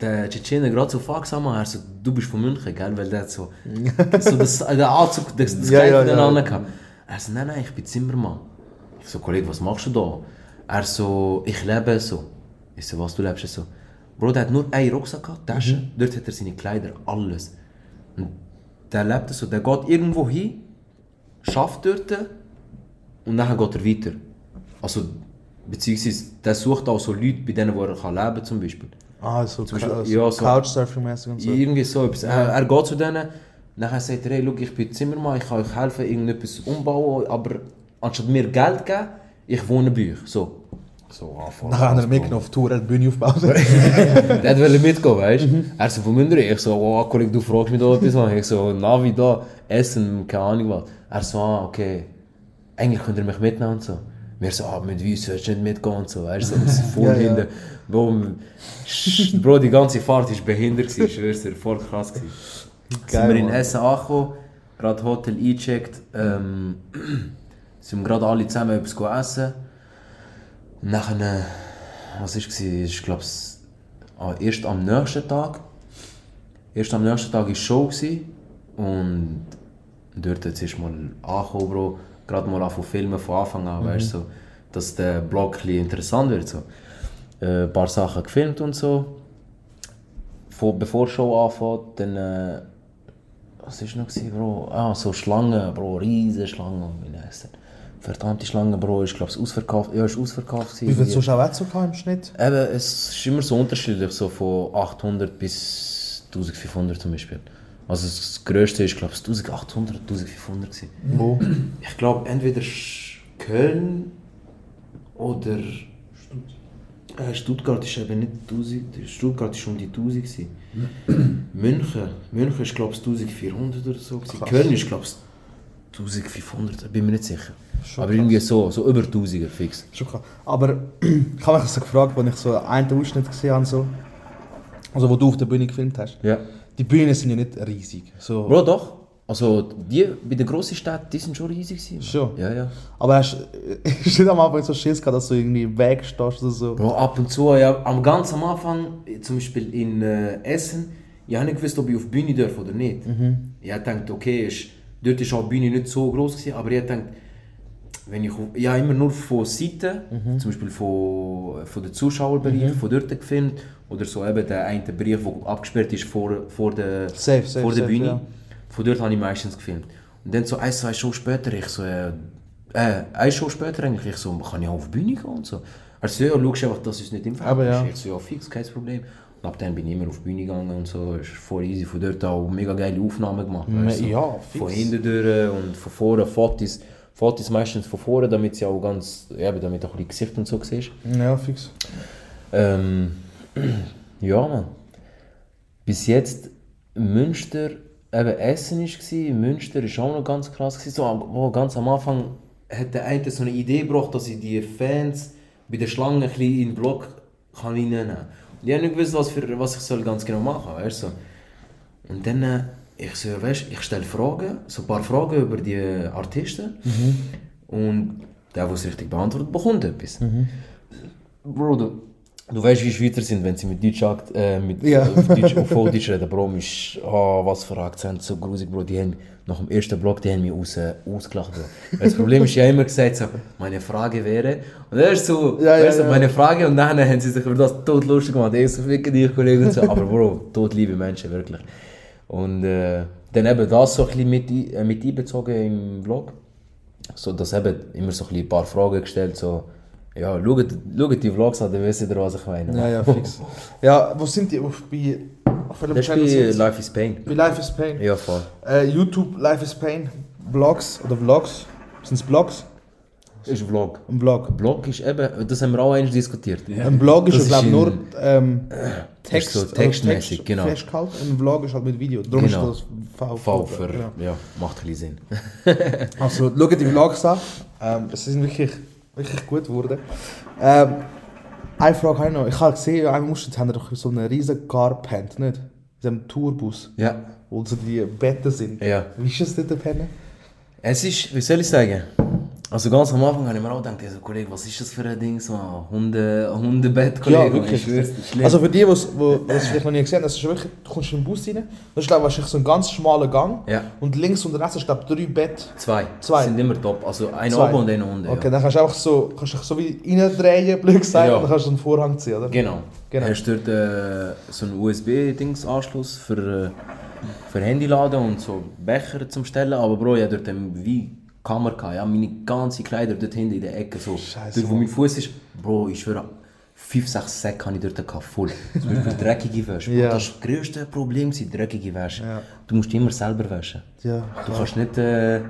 der Tschetschener gerade so Fax am er so, du bist von München, gell? Weil der hat so, so das, der Anzug, das, das Ja, Kleid ja, ja. gehabt. Er so, nein, nein, ich bin Zimmermann. Ich so, Kollege, was machst du da? Er so, ich lebe so. Ich so, was, du lebst so? Bro, der hat nur einen Rucksack gehabt, Tasche, dort hat er seine Kleider, alles. Und der lebt so, der geht irgendwo hin, schafft dort und dann geht er weiter. Also, beziehungsweise, der sucht auch so Leute, bei denen wo er kann leben zum Beispiel. Ah, so, Zum Beispiel- ja, so- Couchsurfing-mäßig und so. Irgendwie so etwas. Er, er geht zu denen, nachher sagt er, hey, schau, ich bin Zimmermann, ich kann euch helfen, irgendetwas umbauen, aber anstatt mir Geld geben, ich wohne bei euch. So. Haben wir krass, mitgenommen auf die Tour, er hat die Bühne aufgebaut. Der wollte mitgehen, weißt du? Er so, von Münder, ich so, oh, Kollege, du fragst mich da etwas, Mann. Ich so, Navi da, Essen, keine Ahnung was. Er so, ah, okay, eigentlich könnt ihr mich mitnehmen und so. Wir so, ah, mit Weiss willst du nicht mitgehen und so, weißt du, so, wir sind voll Ja, ja. hinten. Bro, sch- Bro, die ganze Fahrt war behindert, ich schwör's dir, voll krass. Geil, sind wir in. Essen angekommen, gerade Hotel eingecheckt, ähm, sind wir gerade alle zusammen etwas gegessen. Und nachher, was war es? Ich glaube, ah, erst am nächsten Tag, erst am nächsten Tag war Show gewesen, und dort jetzt ist mal angekommen, Bro, gerade mal von filmen von Anfang an, weißt du, so, dass der Blog ein bisschen interessant wird. So. Äh, ein paar Sachen gefilmt und so. Vor, bevor die Show anfängt, dann. Äh, was war noch, Bro? Ah, so Schlangen, Bro, riesige Schlangen. Wie heisst das? Verdammte Schlange, Bro, ist glaube ich ausverkauft. Ja, ist ausverkauft. Wie viel. Zuschauer hat es im Schnitt? Eben, es ist immer so unterschiedlich, so von 800 bis 1500 zum Beispiel. Also das grösste ist, glaube ich, 1800, 1500 gewesen. Wo? Ich glaube, entweder Köln oder äh, Stuttgart ist eben nicht 1000, Stuttgart ist um die 1000 gewesen. München, München ist glaube ich 1400 oder so gewesen. Köln ist glaube ich 1500, bin mir nicht sicher. Aber irgendwie so, so über 1000er fix. Schon klar. Aber ich habe mich so gefragt, als ich so einen Ausschnitt gesehen habe, so, also wo du auf der Bühne gefilmt hast. Ja. Die Bühnen sind ja nicht riesig. So. Bro, doch. Also die bei den grossen Städten, die sind schon riesig gewesen. Schon? Ja, ja. Aber hast du nicht am Anfang so Schiss gehabt, dass du irgendwie im Weg stehst oder so? Bro, ab und zu, ja, am ganz am Anfang, zum Beispiel in äh, Essen, ich habe nicht gewusst, ob ich auf die Bühne darf oder nicht. Ich habe gedacht, okay, ist, dort war auch die Bühne nicht so groß, gewesen, aber ich gedacht, wenn ich, ich habe immer nur von Seiten, zum Beispiel von, von den Zuschauerbereich, von dort gefilmt, oder so eben der eine Bereich, der abgesperrt ist vor, vor der, Safe, safe, vor der safe, Bühne. ja. Von dort habe ich meistens gefilmt. Und dann so ein, zwei Show später, ich so, äh, äh, eine Show später eigentlich, ich so, kann ich auch auf die Bühne gehen und so. Also ja, schau einfach, dass es nicht im Aber ist. ja. Ich so, ja, fix, kein Problem. Und ab dann bin ich immer auf die Bühne gegangen und so, ist voll easy. Von dort auch mega geile Aufnahmen gemacht. weißt du. ja, fix. Von hinten durch und von vorne Fotos. Fotos meistens von vorne, damit sie auch ganz, ja, damit auch ein bisschen Gesicht und so siehst. Ja, fix. Ähm, ja, Mann. Bis jetzt Münster, eben Essen war, Münster war auch noch ganz krass. Gewesen. So, wo ganz am Anfang hat der eine so eine Idee gebracht, dass ich die Fans bei der Schlange ein bisschen in den Block kann reinnehmen kann. Und ich habe nicht gewusst, was, für, was ich soll ganz genau machen soll. Weißt du? Und dann, äh, ich so, weißt, ich stelle Fragen, so ein paar Fragen über die Artisten. Und der, der es richtig beantwortet, bekommt etwas. Bro, du, du weißt, wie Schweizer sind, wenn sie mit Deutsch, äh, mit, Ja. auf Deutsch, auf Volldeutsch reden. Bro, mich, oh, was für Akzent, so grusig, Bro. Die haben, nach dem ersten Block, die haben mich aus, äh, ausgelacht, Bro. Weil Das Problem ist, ich habe immer gesagt, so, meine Frage wäre, und er ist so, Ja, ja, du, ja. meine Frage, und dann haben sie sich über das tot lustig gemacht. Ich so, ficken dich, Kollege, und so. Aber Bro, tot liebe Menschen, wirklich. Und äh, dann eben das so ein bisschen mit, äh, mit einbezogen im Vlog so dass eben immer so ein, bisschen ein paar Fragen gestellt, so, ja, schaut, schaut die Vlogs an, dann wisst ihr, was ich meine. Ja, ja, fix. Ja, wo sind die? Auf, bei, auf welchem Das ist Channel bei sind sie? Life is Pain. Bei Life is Pain. Ja, voll. Äh, YouTube Life is Pain. Vlogs oder Vlogs. Sind es Vlogs? Ist ein Vlog. Ein Vlog. Vlog ist eben, das haben wir auch einmal diskutiert. Ein Vlog ist, glaube nur ähm, Text, so also textmäßig, Text genau. festgehalten. Ein Vlog ist halt mit Video. Darum Genau. ist das V. V für, Genau. ja, macht ein bisschen Sinn. Also, schaut die Vlogs an. Ähm, sie sind wirklich, wirklich gut geworden. Ähm, eine Frage habe ich noch. Ich habe gesehen, einmal mussten haben doch so einen riesen Carpent, nicht? In diesem Tourbus, Ja. wo so die Betten sind. Ja. Wie ist es dort, der Pennen? Es ist, wie soll ich sagen? Also ganz am Anfang habe ich mir auch gedacht, also, Kollege, was ist das für ein Ding, so ein Hunde, Hundebett, Kollege? Ja, wirklich. Also für die, die es vielleicht noch nie gesehen haben, das ist wirklich, du kommst in den Bus rein, das ist glaube ich wahrscheinlich so ein ganz schmaler Gang Ja. und links und rechts ist glaube drei Bett. Zwei. Zwei. Sind immer top. Also ein Zwei. oben und ein unten. Okay, Ja. dann kannst du einfach so, kannst du so wie reindrehen, blöd gesagt, Ja. und dann kannst du einen Vorhang ziehen, oder? Genau. Genau. Hast dort äh, so einen USB-Dings-Anschluss für, äh, für Handy laden und so Becher zum Stellen. Aber Bro, hatte dort wie Kamera, gehabt, ja, meine ganzen Kleider dort hinten in der Ecke. So. Scheiße, dort, wo mein Fuß ist, Bro, ich schwöre, 5, 6 Säcke hatte ich dort gehabt, voll. Zum Beispiel dreckige Wäsche. Ja. Das war das grösste Problem, dreckige Wäsche. Ja. Du musst immer selber waschen. Ja. Du kannst nicht. Äh,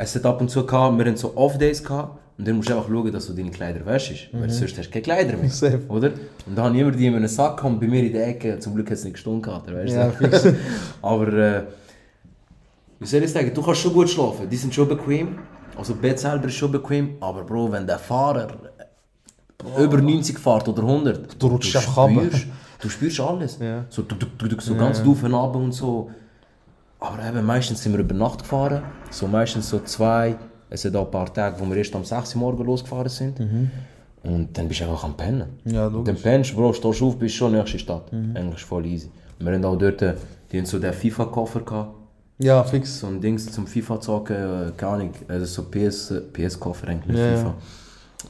es hat ab und zu gehabt, wir hatten so Off-Days gehabt und dann musst du einfach schauen, dass du deine Kleider wäschst. Weil sonst hast du keine Kleider mehr. Mhm. Safe. Oder? Und da habe ich immer die in einen Sack gehabt und bei mir in der Ecke. Zum Glück hat es nicht gestunken. Weißt Ja, du? Aber äh, wie soll ich sagen, du kannst schon gut schlafen. Die sind schon bequem. Also Bett selber ist schon bequem. Aber Bro, wenn der Fahrer über 90 fährt oder 100, Du rutschst runter. spürst, du spürst alles. Ja. So, du, du, du, du, so ganz doof ab und so. Aber eben, meistens sind wir über Nacht gefahren. So meistens so zwei. Es sind auch ein paar Tage, wo wir erst am 6 Uhr morgens losgefahren sind. Und Und dann bist du einfach am Pennen. Ja, Dann logisch. pennst du, Bro, stehst auf, bist schon in der nächsten Stadt. Eigentlich voll easy. Wir haben auch dort, die haben so den FIFA-Koffer gehabt. Ja, fix. So ein Dings zum FIFA-Zocken, äh, keine Ahnung, also so PS, PS-Koffer eigentlich, nicht Ja, FIFA.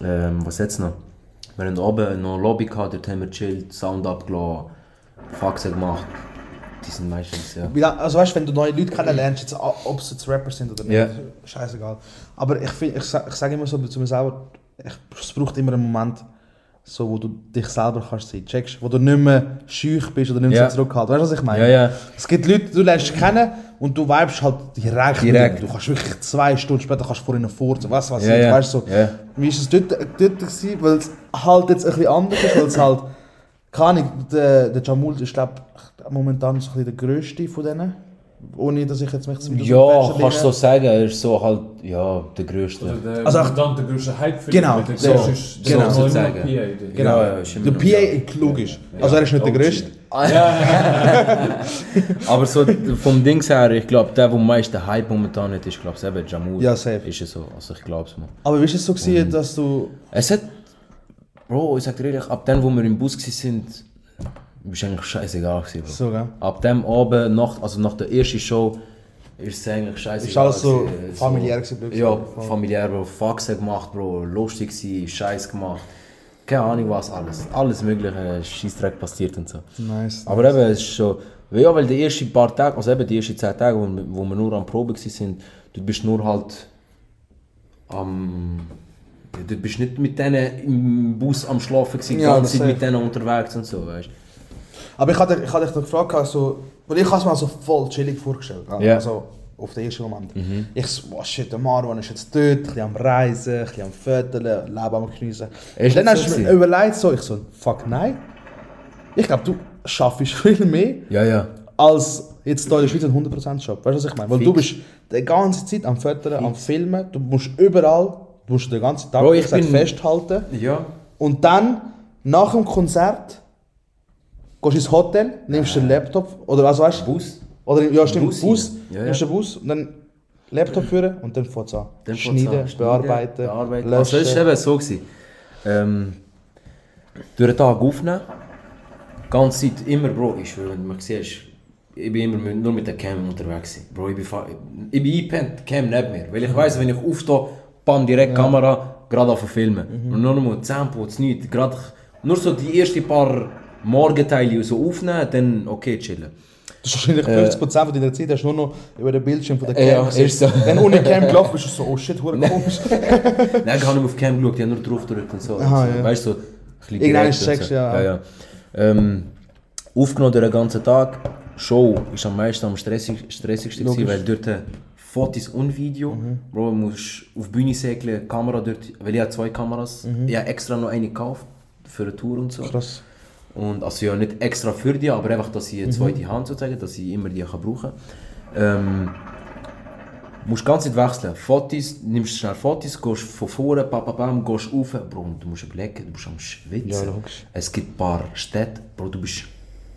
Ähm, was jetzt noch? Wir haben oben noch Lobby gehabt, dort haben wir chillt, Sound abgelassen, Faxen gemacht. Die sind meistens, ja. Also weißt du, wenn du neue Leute kennenlernst, jetzt, ob es jetzt Rapper sind oder nicht, Ja. scheißegal. Aber ich, find- ich, ich sage immer so zu mir selber, ich, es braucht immer einen Moment, so, wo du dich selber kannst sein, checkst, wo du nicht mehr schüch bist oder nicht mehr Ja. so zurückhalten. Weißt du, was ich meine? Ja, ja. Es gibt Leute, du lernst kennen und du vibest halt direkt. Direkt. Du kannst wirklich zwei Stunden später kannst vor ihnen furzen, weißt du was? Ich- ja. Weißt du so. Ja. Wie ist es dort, dort gewesen? Weil es halt jetzt ein bisschen anders ist, weil es halt, keine Ahnung, der, der Jamul ist glaube momentan so ein bisschen der grösste von denen. Ohne dass ich jetzt mich zu Ja, kannst du so sagen, er ist so halt, ja, der Größte. Oder der, Also also auch- dann der größte Hype für Genau, Der so, größte ist genau. So immer sagen. PA, der- Genau. Ja, ja, Der PA ist logisch. Also er ist nicht der größte. Aber so vom Dings her, ich glaube, der, der am meisten Hype momentan hat, ist, glaube ich, eben Jamul. Ja, safe. Ist es so, also ich glaube es mal. Aber wie ist es so gewesen, dass du... Es hat, Bro, ich sag dir ehrlich, ab dem, wo wir im Bus waren, bist du eigentlich scheißegal gewesen, Bro. So, gell? Ab dem Abend, nach, also nach der ersten Show, ist es eigentlich scheißegal. Ist alles so gewesen, familiär gewesen, Ja, gesagt. familiär, Bro. Faxen gemacht, Bro. Lustig gewesen, Scheiß gemacht. Keine Ahnung was, alles. Alles mögliche Scheissdreck passiert und so. Nice. Aber eben, es ist schon... Ja, weil die ersten paar Tage, also eben die ersten zehn Tage, wo, wir- wo wir nur am Probe waren, du bist nur halt am... Du bist nicht mit denen im Bus am Schlafen gewesen, die Ja, ganze Zeit mit denen unterwegs und so, weißt Aber ich hatte, ich hatte dich gefragt, also, weil ich habe es mir so voll chillig vorgestellt. Ja. Also auf den ersten Moment. Ich so, oh shit, der Marwan ist jetzt dort, ein bisschen am Reisen, ein bisschen am Föteln, Leben am Geniessen. Ist dann hast so du mir überlegt, so, ich so, fuck nein. Ich glaube, du schaffst viel mehr Ja, ja. als jetzt hier in der Schweiz einen 100% Job. Weißt du, was ich meine? Weil du Fix. bist die ganze Zeit am Föteln, am Filmen, du musst überall, du musst den ganzen Tag Bro, ich gesagt, bin- festhalten. Ja. Und dann, nach dem Konzert, gehst du ins Hotel, nimmst den Laptop, oder also weißt du, Bus. oder ja stimmt, Bus Bus. Ja, ja. nimmst den Bus und dann Laptop führen und dann fährt's an. Dann Schneiden, an. bearbeiten, bearbeiten. löschen. Also es war eben so. Gewesen. Ähm, durch den Tag aufnehmen. Ganz Zeit immer, Bro, ich schwöre, wenn du mich siehst, ich bin immer mit, nur mit der Cam unterwegs. Bro, ich bin, ich bin eingepennt, Cam neben mir. Weil ich weiss, wenn ich aufstehe, bam, direkt Kamera, gerade auf Filmen. Und nur noch mal Zähnputz, nichts. Gerade, nur so die ersten paar Morgenteile so aufnehmen, dann okay, chillen. Das ist wahrscheinlich 50% von deiner Zeit hast du nur noch über den Bildschirm von der Cam Ja, ist so. Wenn ohne Cam gelaufen bist, ist du so, oh shit, hure komisch. Nein, ich habe nicht auf die Cam geschaut, ich habe nur drauf gedrückt und so. Aha, so. ja. Weißt du, so ein bisschen Irgendwann und checkst so. ja. ja, ja. Ähm, aufgenommen durch den ganzen Tag. Show ist am meisten am stressig, stressigsten, gewesen, weil dort äh, Fotos und Video. Mhm. Bro, du musst auf die Bühne segeln, Kamera dort, weil ich habe zwei Kameras. Ich habe extra noch eine gekauft für eine Tour und so. Mhm. Krass. Und also ja, nicht extra für die, aber einfach, dass ich eine zweite Hand sozusagen, dass ich immer die kann brauchen ähm, musst ganz Zeit wechseln. Fotos, nimmst schnell Fotos, gehst von vorne, bam, gehst rauf. Bro, und du musst überlegen, du bist am Schwitzen. Ja, es gibt ein paar Städte, Bro, du bist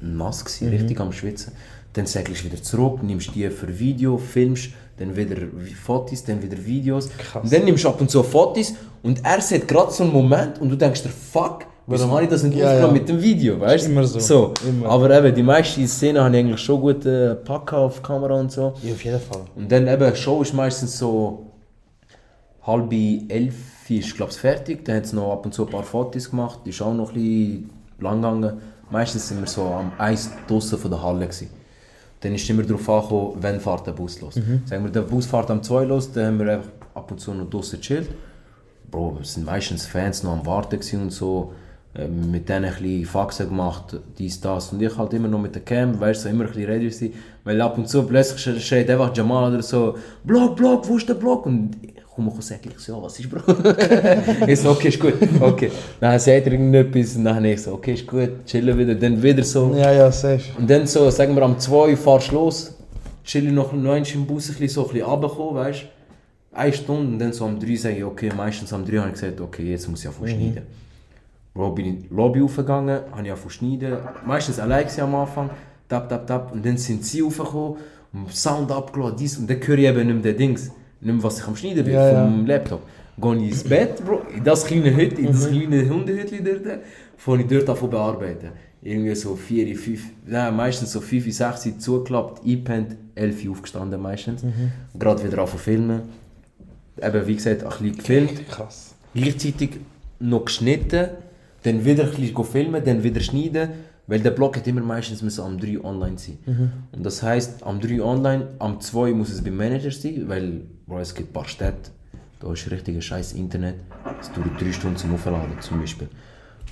nass gewesen, Mhm. richtig am Schwitzen. Dann segelst du wieder zurück, nimmst die für Video, filmst, dann wieder Fotos, dann wieder Videos. Und dann nimmst du ab und zu Fotos und er sieht gerade so einen Moment und du denkst dir, fuck, wieso habe ich das nicht Ja, aufgenommen ja. mit dem Video, weißt Immer so. Immer. Aber eben, die meisten Szenen habe ich eigentlich schon gut äh, packen auf Kamera und so. Ja, auf jeden Fall. Und dann eben, Show ist meistens so halb elf ist, glaube ich, fertig. Dann hat es noch ab und zu ein paar Fotos gemacht. Die ist auch noch ein bisschen lang gegangen. Meistens sind wir so am Eis draussen von der Halle. Gewesen. Dann ist immer darauf angekommen, wann fährt der Bus los. Sagen wir, der Bus fährt am 2 los, dann haben wir einfach ab und zu noch draussen gechillt. Bro, es sind meistens Fans noch am Warten und so. Ähm, mit denen ein bisschen Faxen gemacht, dies, das. Und ich halt immer noch mit der Cam, weißt du, so immer ein bisschen ready gewesen. Weil ab und zu plötzlich sch- schreit einfach Jamal oder so, Block, Block, wo ist der Block? Und ich komme und sage, ich so, ja, was ist, Bro? ich so, okay, ist gut, okay. Dann sagt er irgendetwas und dann ich so, okay, ist gut, chillen wieder. Dann wieder so. Ja, ja, safe. Und dann so, sagen wir am 2 fahrst du los, chill ich noch, einmal im Bus ein bisschen, so ein bisschen runterkommen, weißt du? Eine Stunde und dann so am 3 sage ich, okay, meistens am 3 habe ich gesagt, okay, jetzt muss ich anfangen schneiden. Bro, bin in die Lobby aufgegangen, habe ich angefangen schneiden, meistens gewesen am Anfang, tap, tap, tap, und dann sind sie aufgekommen, und Sound abgeladen, dies, und dann höre ich eben nicht mehr den Dings, nicht mehr, was ich am Schneiden bin, Ja, vom Laptop. gehe ich ins Bett, Bro, in das kleine Hütte, in das kleine Hundehütchen dort, fange ich dort an bearbeiten. Irgendwie so 4, 5, nein, meistens so 5, 6 Uhr zugeklappt, eingepennt, 11 Uhr aufgestanden meistens. Gerade wieder an zu filmen. Eben, wie gesagt, ein bisschen gefilmt. Krass. Gleichzeitig noch geschnitten, dann wieder ein bisschen filmen, dann wieder schneiden, weil der Blog hat immer meistens müssen am 3 online sein. Und das heisst, am 3 online, am 2 muss es beim Manager sein, weil bro, es gibt ein paar Städte, da ist richtiges scheiß Internet, es dauert 3 Stunden zum Aufladen zum Beispiel.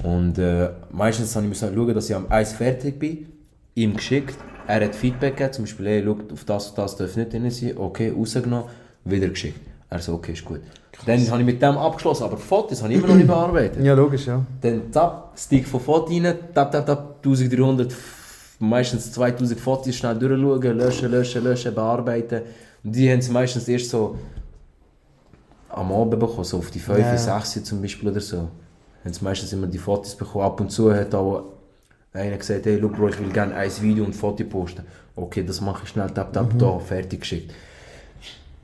Und äh, meistens habe ich müssen schauen, dass ich am 1 fertig bin, ihm geschickt, er hat Feedback gegeben, zum Beispiel, hey, schau, auf das und das darf nicht drin sein, okay, rausgenommen, wieder geschickt. Er so, okay, ist gut. Dann habe ich mit dem abgeschlossen, aber Fotos habe ich immer noch nicht bearbeitet. Ja, logisch, ja. Dann tap, Stick von Fotos rein, tap, tap, tap, 1300, meistens 2000 Fotos schnell durchschauen, löschen, löschen, löschen, bearbeiten. Und die haben es meistens erst so am Abend bekommen, so auf die 5, Ja, ja. 6 Uhr zum Beispiel oder so. Haben sie meistens immer die Fotos bekommen. Ab und zu hat auch einer gesagt, hey, look, Bro, ich will gerne ein Video und ein Foto posten. Okay, das mache ich schnell, tap, tap, da, fertig geschickt.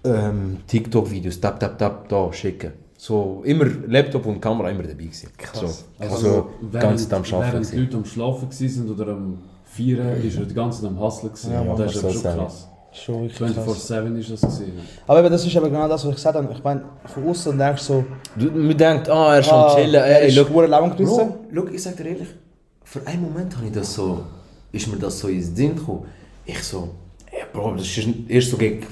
Ähm, TikTok-Videos, tap, tap, tap, da, schicken. So, immer Laptop und Kamera immer dabei gewesen. So, also, die ganze Zeit am. Während die gewesen. Leute am Schlafen waren oder am Feiern, ist er die ganze Zeit am Hustlen. gewesen. Ja, das ist schon krass. Schon wirklich krass. 24-7 ist das gewesen. Aber eben, das ist aber genau das, was ich gesagt habe. Ich meine, von außen denkst du so, Du, man denkt, ah, er ist ah, am Chillen. er Ey, ist lang gerissen. Bro, look, ich sag dir ehrlich, für einen Moment habe ich das so, ist mir das so ins Sinn gekommen. Ich so, ey, Bro, das ist erst so gegen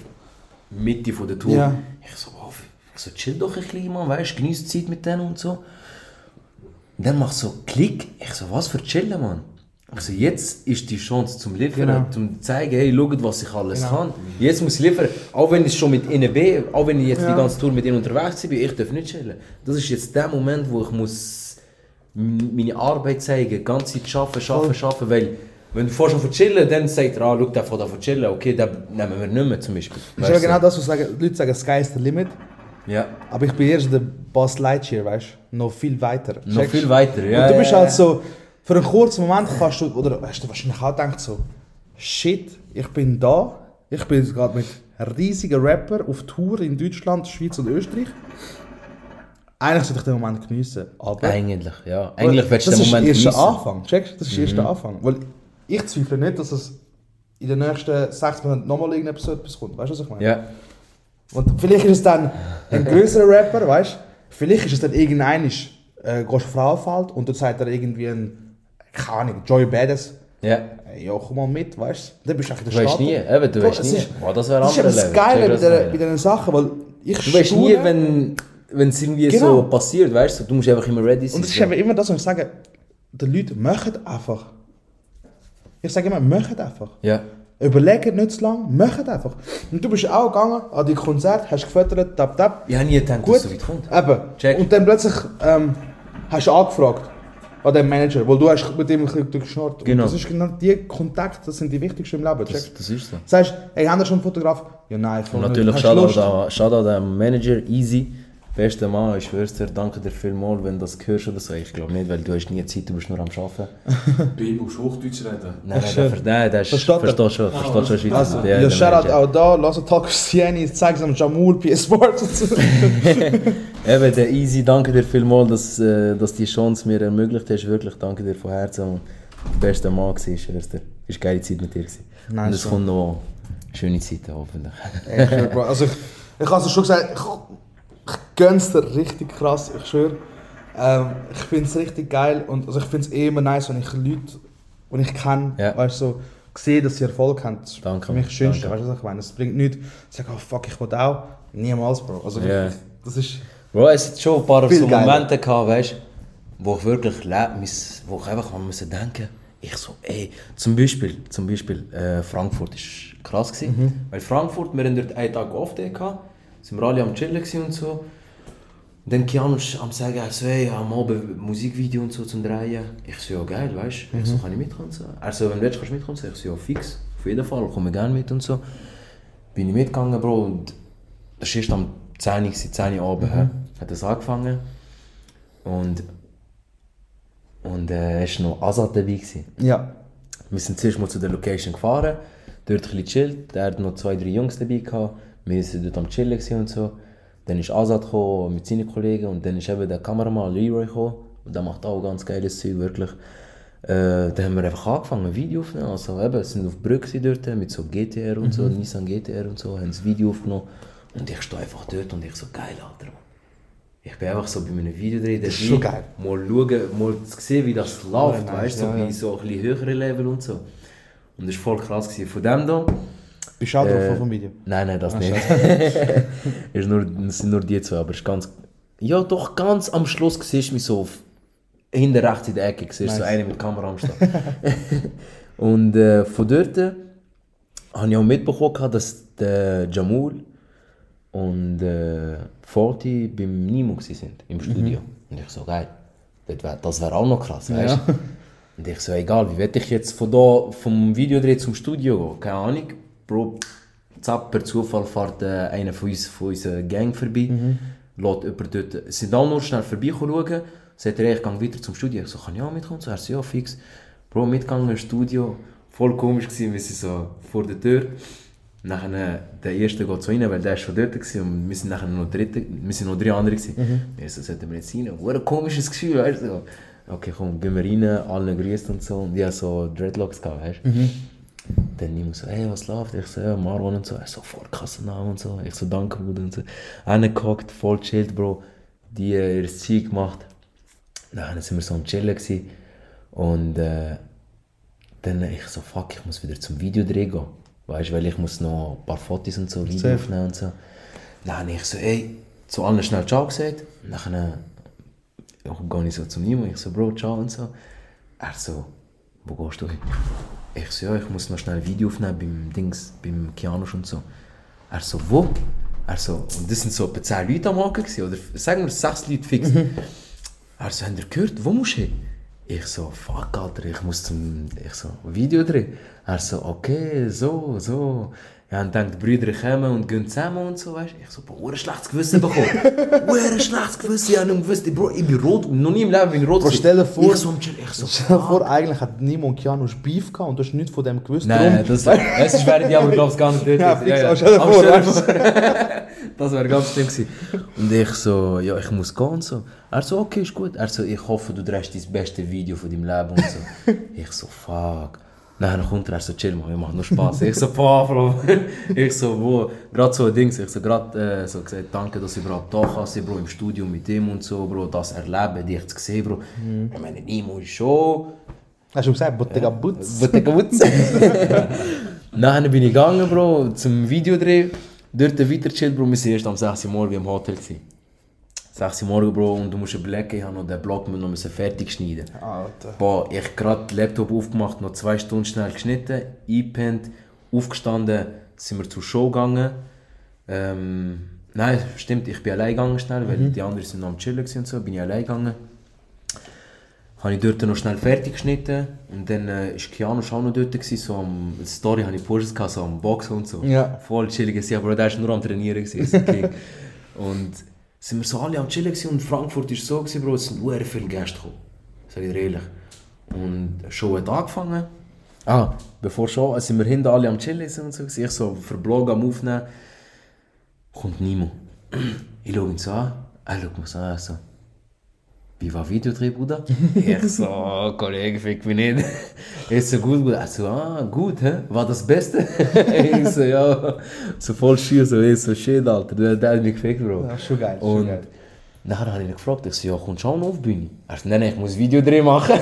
Mitte von der Tour. Ja. Ich so, wow, ich so, chill doch ein bisschen, man, weißt, genieß die Zeit mit denen und so. Und dann macht so Klick. Ich so, was für chillen, Mann. Also jetzt ist die Chance zum Liefern, Genau. zum zeigen, hey, schaut, was ich alles Genau. kann. Jetzt muss ich liefern. Auch wenn ich schon mit ihnen bin, auch wenn ich jetzt Ja. die ganze Tour mit ihnen unterwegs bin, ich darf nicht chillen. Das ist jetzt der Moment, wo ich muss meine Arbeit zeigen, die ganze Zeit arbeiten, arbeiten, arbeiten, weil wenn du vorher schon chillen, dann sagt er, ah, schau, der fährt chillen, okay, den nehmen wir nicht mehr zum Beispiel. Das ist ja du? genau das, was Leute sagen, Sky is the limit. Ja, Aber ich bin erst der Boss Lightyear, weißt du? Noch viel weiter. noch Checkst? viel weiter. Ja, und du bist ja, halt ja. so, für einen kurzen Moment kannst du, oder hast du wahrscheinlich auch gedacht so, shit, ich bin da, ich bin gerade mit riesigen Rapper auf Tour in Deutschland, Schweiz und Österreich. Eigentlich sollte ich den Moment geniessen, aber... Eigentlich, ja. Eigentlich willst du das den Moment ist erst der geniessen. Anfang, checkst? Das ist erst der Anfang. Weil ich zweifle nicht, dass es in den nächsten sechs Monaten nochmal irgendetwas etwas kommt. Weißt du, was ich meine? Ja. Und vielleicht ist es dann ein größerer Rapper, weißt du? Vielleicht ist es dann irgendein, äh, gehst du Frauenfeld und dann sagt er irgendwie ein, keine Ahnung, Joy Badass, Ja. ja, komm mal mit, weißt du? Dann bist du einfach in Du der weißt Stadt. nie, eben, du weißt nie. ist- Boah, das wäre Das ist das. Geile bei, der, bei diesen Sachen, weil ich Du weißt nie, wenn wenn es irgendwie Genau. so passiert, weißt du, du musst einfach immer ready sein. Und es ist eben immer das, was ich sage, die Leute machen einfach. Ich sage immer, machen einfach. Ja. Überlegen nicht zu lange, machen einfach. Und du bist auch gegangen an die Konzert, hast gefüttert, tap tap. Ich habe nie gedacht, Gut, dass es so weit kommt. eben. Check. Und dann plötzlich ähm, hast du angefragt an den Manager, weil du hast mit ihm ein geschnurrt. Und Genau. Das ist genau die Kontakte, das sind die wichtigsten im Leben. Das, Check. das ist so. Sagst, hey, haben wir schon einen Fotograf? Ja, nein, voll Und natürlich Shoutout an, Shoutout an Manager, Easy. Bester Mann, ich schwör's dir, danke dir vielmals, wenn du das hörst oder so. Ich glaube nicht, weil du hast nie Zeit, du bist nur am Arbeiten. Baby, musst du Hochdeutsch reden? Nein, nein, schön. der, nein, der ist, Versteht er? versteht schon, versteht schon Schweizer. Also, Ja, ja, Shoutout auch da, lass uns Talk Sieni, zeig es am Jamul, PS Sports. Eben, der Easy, danke dir vielmals, dass, äh, dass die Chance mir ermöglicht hast. Wirklich, danke dir von Herzen. Und der beste Mann war, ich schwör's dir. Es war geile Zeit mit dir. gewesen. Nice, Und es kommt noch schöne Zeiten, hoffentlich. Bro, also ich, ich habe es schon gesagt, ich gönn's dir richtig krass, ich schwöre. Ähm, ich finde es richtig geil und also ich finde es eh immer nice, wenn ich Leute, die ich kenne, Ja. weißt, so, sehe, dass sie Erfolg haben. Das Danke, für mich das Schönste, danke. weißt du, was ich meine? Es bringt nichts, zu sagen, oh fuck, ich will auch. Niemals, Bro. Also Ja. wirklich, das ist... Bro, es hat schon ein paar so. Momente gehabt, weißt wo ich wirklich le- mis- wo ich einfach an müssen denken ich so, ey, zum Beispiel, zum Beispiel äh, Frankfurt ist krass gewesen, Mhm. weil Frankfurt, wir hatten dort einen Tag off gehabt, sind wir alle am chillen und so. Dann Keanu ist am sagen, er so, hey, am Abend Musikvideo und so zum Drehen. Ich so, ja geil, weißt du, ich so, kann ich mitkommen? So. Er so, wenn du willst, kannst du mitkommen? Ich so, ja fix, auf jeden Fall, komme gerne mit und so. Bin ich mitgegangen, Bro, und das war erst am 10 Uhr, gewesen, 10 Uhr Abend, hä? hat das angefangen. Und, und äh, es war noch Azad dabei. Gewesen. Ja. Wir sind zuerst mal zu der Location gefahren, dort ein bisschen chillt. Er hat noch zwei, drei Jungs dabei gehabt. Wir waren dort am Chillen und so. Dann ist Azad gekommen mit seinen Kollegen und dann ist eben der Kameramann Leroy gekommen. Und der macht auch ganz geiles Zeug, wirklich. Äh, dann haben wir einfach angefangen, ein Video aufzunehmen. Also eben, wir sind auf Brücke dort mit so GTR und so, Nissan GTR und so, haben das Video aufgenommen. Und ich stehe einfach dort und ich so, geil, Alter. Mann. Ich bin einfach so bei einem Video drin, Das ist schon geil. mal schauen, mal sehen, wie das läuft, weißt du, so ja, bei ja. so ein bisschen höheren Level und so. Und das war voll krass. Gewesen. Von dem da, Bist du auch drauf Äh, vom Video? Nein, nein, das nicht. ist nur, es sind nur die zwei, aber es ist ganz. Ja, doch ganz am Schluss siehst du mich so auf, hinter rechts in der Ecke, siehst du so Nice. eine mit Kamera am Start. und äh, von dort äh, habe ich auch mitbekommen, dass der Jamul und äh, Forti beim Nimo sind, im Studio. Und ich so, geil, das wäre wär auch noch krass, weißt du? Und ich so, egal, wie werde ich jetzt von da, vom Videodreh zum Studio gehen? Keine Ahnung. Bro, zack, per Zufall fährt äh, einer von uns, von unserer Gang vorbei. Mhm. Lässt jemand dort, sie sind alle nur schnell vorbei schauen. Sagt er, ich gehe weiter zum Studio. Ich so, kann ich auch mitkommen? So, er so, ja, fix. Bro, mitgegangen ins Studio. Voll komisch gewesen, wie sie so vor der Tür. Nachher, der erste geht so rein, weil der ist schon dort gewesen, und wir sind nachher noch dritte, wir sind noch drei andere gewesen. Wir so, sollten wir jetzt rein? Wurde ein komisches Gefühl, weißt du? so. Okay, komm, gehen wir rein, alle grüßt und so. Und ich hatte so Dreadlocks gehabt, weißt du? Dann niemand so, hey, was läuft? Ich so, ja, Marwan und so. Er so, Vorkassennamen und so. Ich so, danke, Bruder und so. Reingehockt, voll chillt, Bro. Die äh, ihr Ziel gemacht. Dann sind wir so am Chillen gewesen. Und äh, dann ich so, fuck, ich muss wieder zum Videodreh gehen. Weißt du, weil ich muss noch ein paar Fotos und so, Video aufnehmen und so. Dann ich so, ey, zu allen schnell Ciao gesagt. Dann äh, gehe ich so zu ihm und ich so, Bro, ciao und so. Er so, wo gehst du hin? Ich so, ja, ich muss noch schnell ein Video aufnehmen beim Dings, beim Kianusch und so. Er so, wo? Er so, und das sind so etwa 10 Leute am Haken gewesen, oder sagen wir 6 Leute fix. Er so, habt ihr gehört, wo musst du hin? Ich so, fuck, Alter, ich muss zum, ich so, Video drehen. Er so, okay, so, so. Ja, und denkt, die Brüder kommen und gehen zusammen und so, weißt du. Ich so, boah, ein schlechtes Gewissen bekommen. ein schlechtes Gewissen, ich hab nicht gewusst, Bro, ich bin rot, noch nie im Leben bin ich rot. Bro, stell dir vor- Ich so, ich so, Stell dir vor, eigentlich hat Nimo und Keanu Beef gehabt und du hast nichts von dem gewusst. Nein, das, das wäre die aber, glaube ich, gar nicht. Ja, fix, aber stell dir stell vor. Das wäre ganz schlimm gewesen. Und ich so, ja, ich muss gehen und so. Er so, okay, ist gut. Er so, ich hoffe, du drehst das beste Video von deinem Leben und so. ich so, fuck. Dann kommt er, er so, chill mal, wir machen nur Spaß. Ich so, boah, Bro. ich so, wo, gerade so ein Ding, ich so, gerade äh, so gesagt, danke, dass ich überhaupt da kann Bro, im Studio mit ihm und so, Bro, das erleben, dich zu sehen, Bro. Ich meine, Nimo ist schon... Hast du gesagt, Bottega Butz? Bottega Butz. Nachher bin ich gegangen, Bro, zum Videodreh. Dort weiter chillt, Bro. Wir sind erst am 6 Uhr morgen im Hotel. Gewesen. 6 Uhr morgen, Bro, und du musst überlegen, ich habe noch den Blog noch müssen fertig schneiden. Alter. Boah, ich gerade den Laptop aufgemacht, noch zwei Stunden schnell geschnitten, eingepennt, aufgestanden, sind wir zur Show gegangen. Ähm, nein, stimmt, ich bin allein gegangen schnell, weil die anderen sind noch am Chillen und so, bin ich allein gegangen. Habe ich dort noch schnell fertig geschnitten und dann äh, ist Keanu auch noch dort gewesen, so am die Story habe ich gepostet, so am Boxen und so. Ja. Voll chillig gewesen, aber der ist nur am Trainieren gewesen. Und sind wir so alle am Chillen und Frankfurt ist so gewesen, Bro, es sind sehr viele Gäste gekommen. Sag ich dir ehrlich. Und die Show hat angefangen. Ah, bevor Show, sind wir hinten alle am Chillen und so. Ich so für Blog am Aufnehmen. Kommt Nimo. Ich schaue ihn so an, er schaut mich so an, so. Wie war Videodreh, Bruder? ich so, Kollege, fick mich nicht. Ich so, gut, Bruder. Er so, ah, gut, hä? War das Beste? ich so, ja. So voll schön, so, ich so, shit, Alter, der, der hat mich gefickt, Bro. Ja, schon geil, schon Und geil. nachher habe ich ihn gefragt, ich so, ja, kommst du auch noch auf die Bühne? Er so, nein, nein, ich muss Videodreh machen.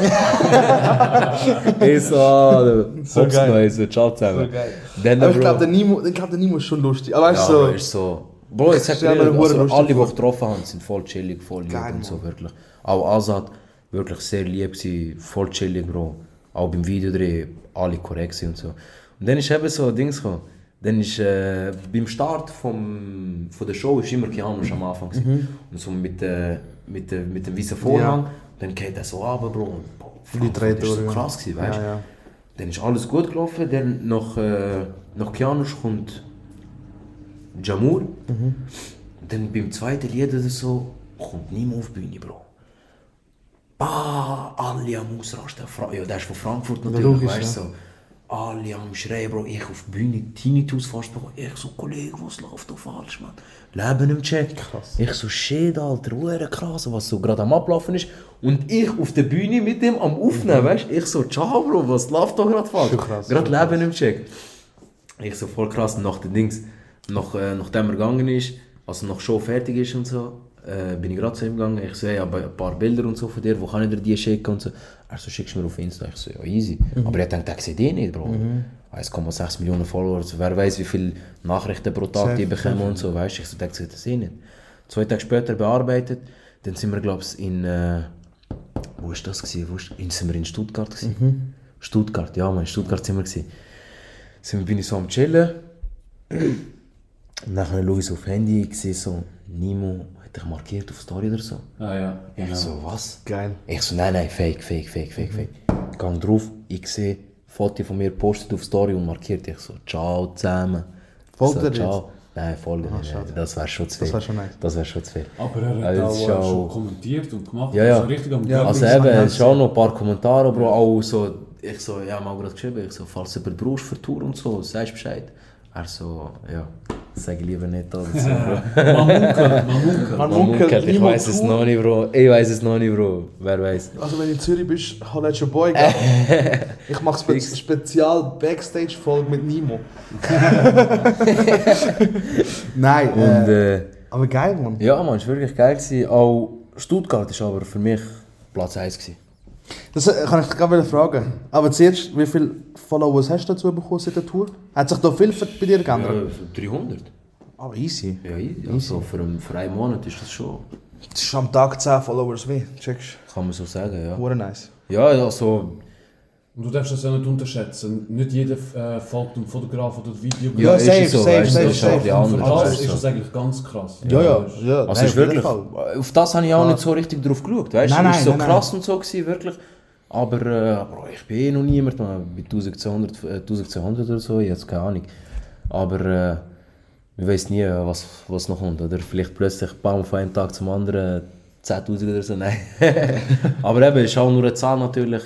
ich so, ah, So so geil. geil. Ich so, ciao zusammen. So geil. Dann, Aber ich glaube, der, Nimo- ich glaub, der Nimo ist schon lustig. Aber weißt ja, du, aber ist so. Bro, ich sag dir, also, alle, die ich getroffen habe, sind voll chillig, voll lieb Geil, und so, wirklich. Auch Azad, wirklich sehr lieb gewesen, voll chillig, Bro. Auch beim Videodreh, alle korrekt und so. Und dann ist eben so ein Ding gekommen. Dann ist, äh, beim Start vom, von der Show ist immer Keanu am Anfang gewesen. Und so mit, äh, mit, äh, mit dem weißen Vorhang, dann geht er so runter, Bro. Und, boah, Die Frankfurt ist so ja. krass gewesen, weißt du. Ja, ja. Dann ist alles gut gelaufen, dann nach, äh, nach Kianusch kommt Jamur. Dann beim zweiten Lied oder so kommt niemand auf die Bühne, Bro. Bah, alle am Ausrasten. Fra ja, der ist von Frankfurt natürlich, logisch, weißt du. So. alle am Schreien, Bro. Ich auf der Bühne, Tinnitus fast bekommen. Ich so, Kollege, was läuft da falsch, Mann? Leben im Check. Krass. Ich so, shit, Alter, hure krass, was so gerade am Ablaufen ist. Und ich auf der Bühne mit dem am Aufnehmen, weißt du? Ich so, ciao, Bro, was läuft da gerade falsch? Gerade Leben im Check. Ich so, voll krass, nach den Dings, nach, äh, nachdem er gegangen ist, also nach Show fertig ist und so, äh, bin ich gerade zu ihm gegangen. Ich ich habe ein paar Bilder und so von dir, wo kann ich dir die schicken und so. Er so, schickst du mir auf Insta. Ich so, ja, easy. Aber er denkt, ich sehe die nicht, Bro. 1,6 Millionen Follower, wer weiß, wie viele Nachrichten pro Tag die bekommen und so, weißt du. Ich so, denke, das sehe nicht. Zwei Tage später bearbeitet, dann sind wir, glaube ich, in, äh, wo ist das gewesen? Wo ist, in, sind wir in Stuttgart gewesen? Stuttgart, ja, man, in Stuttgart sind wir gewesen. Sind wir, bin ich so am Chillen. Und dann schaue ich so auf Handy, ich sehe so, Nimo hat dich markiert auf Story oder so. Ah ja, Ich genau. so, was? Geil. Ich so, nein, nein, fake, fake, fake, fake, fake. Gang drauf, ich sehe Foto von mir postet auf Story und markiert. Ich so, ciao zusammen. Folgt so, er jetzt? ciao. Nein, folge nicht. schade. nein, Das wäre schon zu viel. Das wär schon nice. Das wäre schon zu viel. Aber er hat Also, auch schon- schon kommentiert und gemacht. Ja, ja. Also richtig am Ja. Also eben, ich es auch noch ein paar Kommentare, Bro, auch so, ich so, ja, mal gerade geschrieben, ich so, falls du jemanden brauchst für Tour und so, sagst Bescheid. Er so, ja, sag ich lieber nicht so, Bro. Man munkelt, man munkelt. Man munkelt, ich weiß es noch nicht, Bro. Ich weiß es noch nicht, Bro. Wer weiß. Also wenn du in Zürich bist, jetzt your boy. gell? ich mache spe spezial Backstage-Folge mit Nimo. Nein, Und äh, äh, aber geil, Mann. ja, man, es war wirklich geil. Gewesen. Auch Stuttgart war aber für mich Platz 1. Gewesen. Das äh, kann ich dich gerade fragen. Aber zuerst, wie viele Followers hast du dazu bekommen seit der Tour? Hat sich da viel bei dir geändert? Ja, 300. Aber easy. Ja, easy. Also für, einen, für einen Monat ist das schon, Das ist am Tag 10 Followers wie. Checkst kann man so sagen, ja. Hure nice. Ja, also, Und du darfst das ja nicht unterschätzen. Nicht jeder äh, folgt dem Fotograf oder dem Video. Ja, ist safe, es so, safe, weißt du, safe, das ist auch safe. die Und andere für das ist das eigentlich ganz krass. Ja, ja. das ist- ja. Also nein, wirklich, Fall. auf das habe ich auch Ja. nicht so richtig drauf geschaut, weißt du? Nein, Es war nein, so nein, krass und so, gewesen, wirklich. Aber äh, Bro, ich bin eh noch niemand, man, bei 1200, äh, 1200 oder so, ich habe keine Ahnung. Aber äh, man weiß nie, was, was noch kommt, oder? Vielleicht plötzlich, bam, von einem Tag zum anderen 10'000 oder so, nein. Aber eben, ist auch nur eine Zahl natürlich.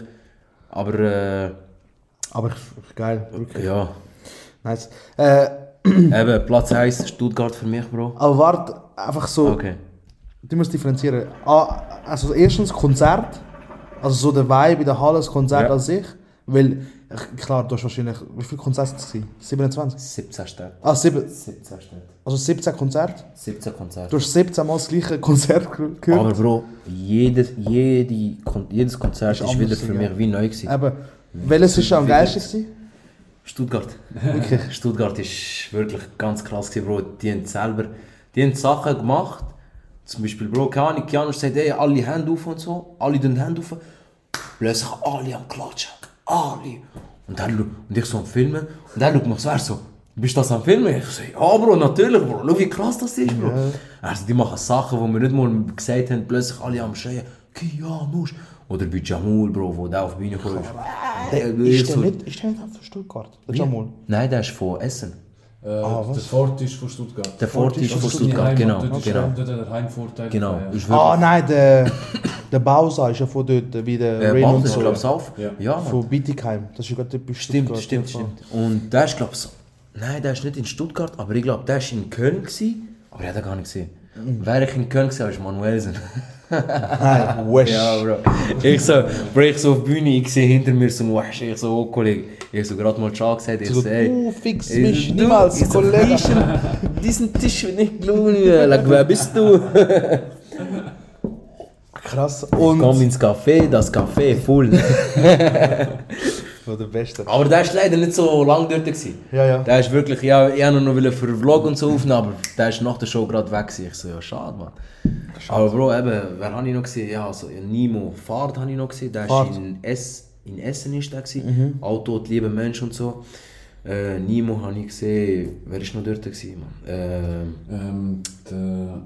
Aber äh, Aber geil, wirklich. ja, Nice. Äh, eben, Platz 1 Stuttgart für mich, Bro. aber warte, einfach so. Okay. Du musst differenzieren. Ah, also erstens Konzert, also so der Vibe in der Halle, das Konzert Ja. an sich. Weil, klar, du hast wahrscheinlich, wie viele Konzerte waren es? gewesen? 27? 17 Städte. Ah, sieben, 17 Städte. also 17 Konzerte. 17 Konzerte. Du hast 17 Mal das gleiche Konzert ge- gehört. Aber Bro, jedes, jede, jedes Konzert Ist ist, wieder für mich wie neu gewesen. Aber welches ist am geilsten? Stuttgart. Stuttgart ist wirklich ganz krass gewesen, Bro. Die haben selber, die haben Sachen gemacht. Zum Beispiel, Bro, keine Ahnung, Keanu sagt, ey, alle Hände auf und so. Alle den Hände auf. Plötzlich alle am Klatschen. Alle. Und, dann, und ich so am Filmen. Und dann schaut mich so, er so, bist du das am Filmen? Ich so, ja, Bro, natürlich, Bro. Schau, wie krass das ist, Bro. Also, die machen Sachen, die wir nicht mal gesagt haben, plötzlich alle am Schreien, Keanu. Oder bei Jamul, Bro, wo der auf die Bühne kommt. Ich Ist der nicht, ist der nicht von Stuttgart? Der Jamul? Nein, der ist von Essen. Äh, der Fort ist von Stuttgart. Der Fort ist ist von von Stuttgart, Die genau. Heimat, dort ist genau. dort der Heimvorteil. Genau. Ja. Ah nein, der, der Bausa ist ja von dort, wie der äh, ist, so. glaube ich, auf. Ja. Ja. Von Bietigheim. Das ist ja gerade bei Stimmt, Stuttgart. stimmt, stimmt. Und der ist, glaube ich, so. Nein, der ist nicht in Stuttgart, aber ich glaube, der ist in Köln gewesen. Aber ich habe den gar nicht gesehen. Wäre ich in Köln gewesen, ist Manuelsen. Nein, Wesh. ja, Bro. Ich so, Bro, ich so auf die Bühne, ich sehe hinter mir so ein Wesh. Ich so, oh, Kollege. Ich so gerade mal Ciao gesagt. Ich So, ey. du fix Ich mich niemals, ich Kollege. Diesen, Tisch will ich glauben. Like, wer bist du? Krass. Komm Und... ins Café, das Café voll. So der Beste. Aber der ist leider nicht so lange dort. Gewesen. Ja, ja. Der ist wirklich, ja, ich wollte noch für einen Vlog und so aufnehmen, aber der ist nach der Show gerade weg. gewesen. Ich so, ja, schade, Mann. Aber Bro, eben, wer habe ich noch gesehen? Ja, also Nimo Fahrt habe ich noch gesehen. Der Fahrt. ist in, es in Essen ist der gewesen. Auto, die liebe Mensch und so. Äh, Nimo habe ich gesehen. Wer ist noch dort gewesen, Mann? Ähm, Ähm, der,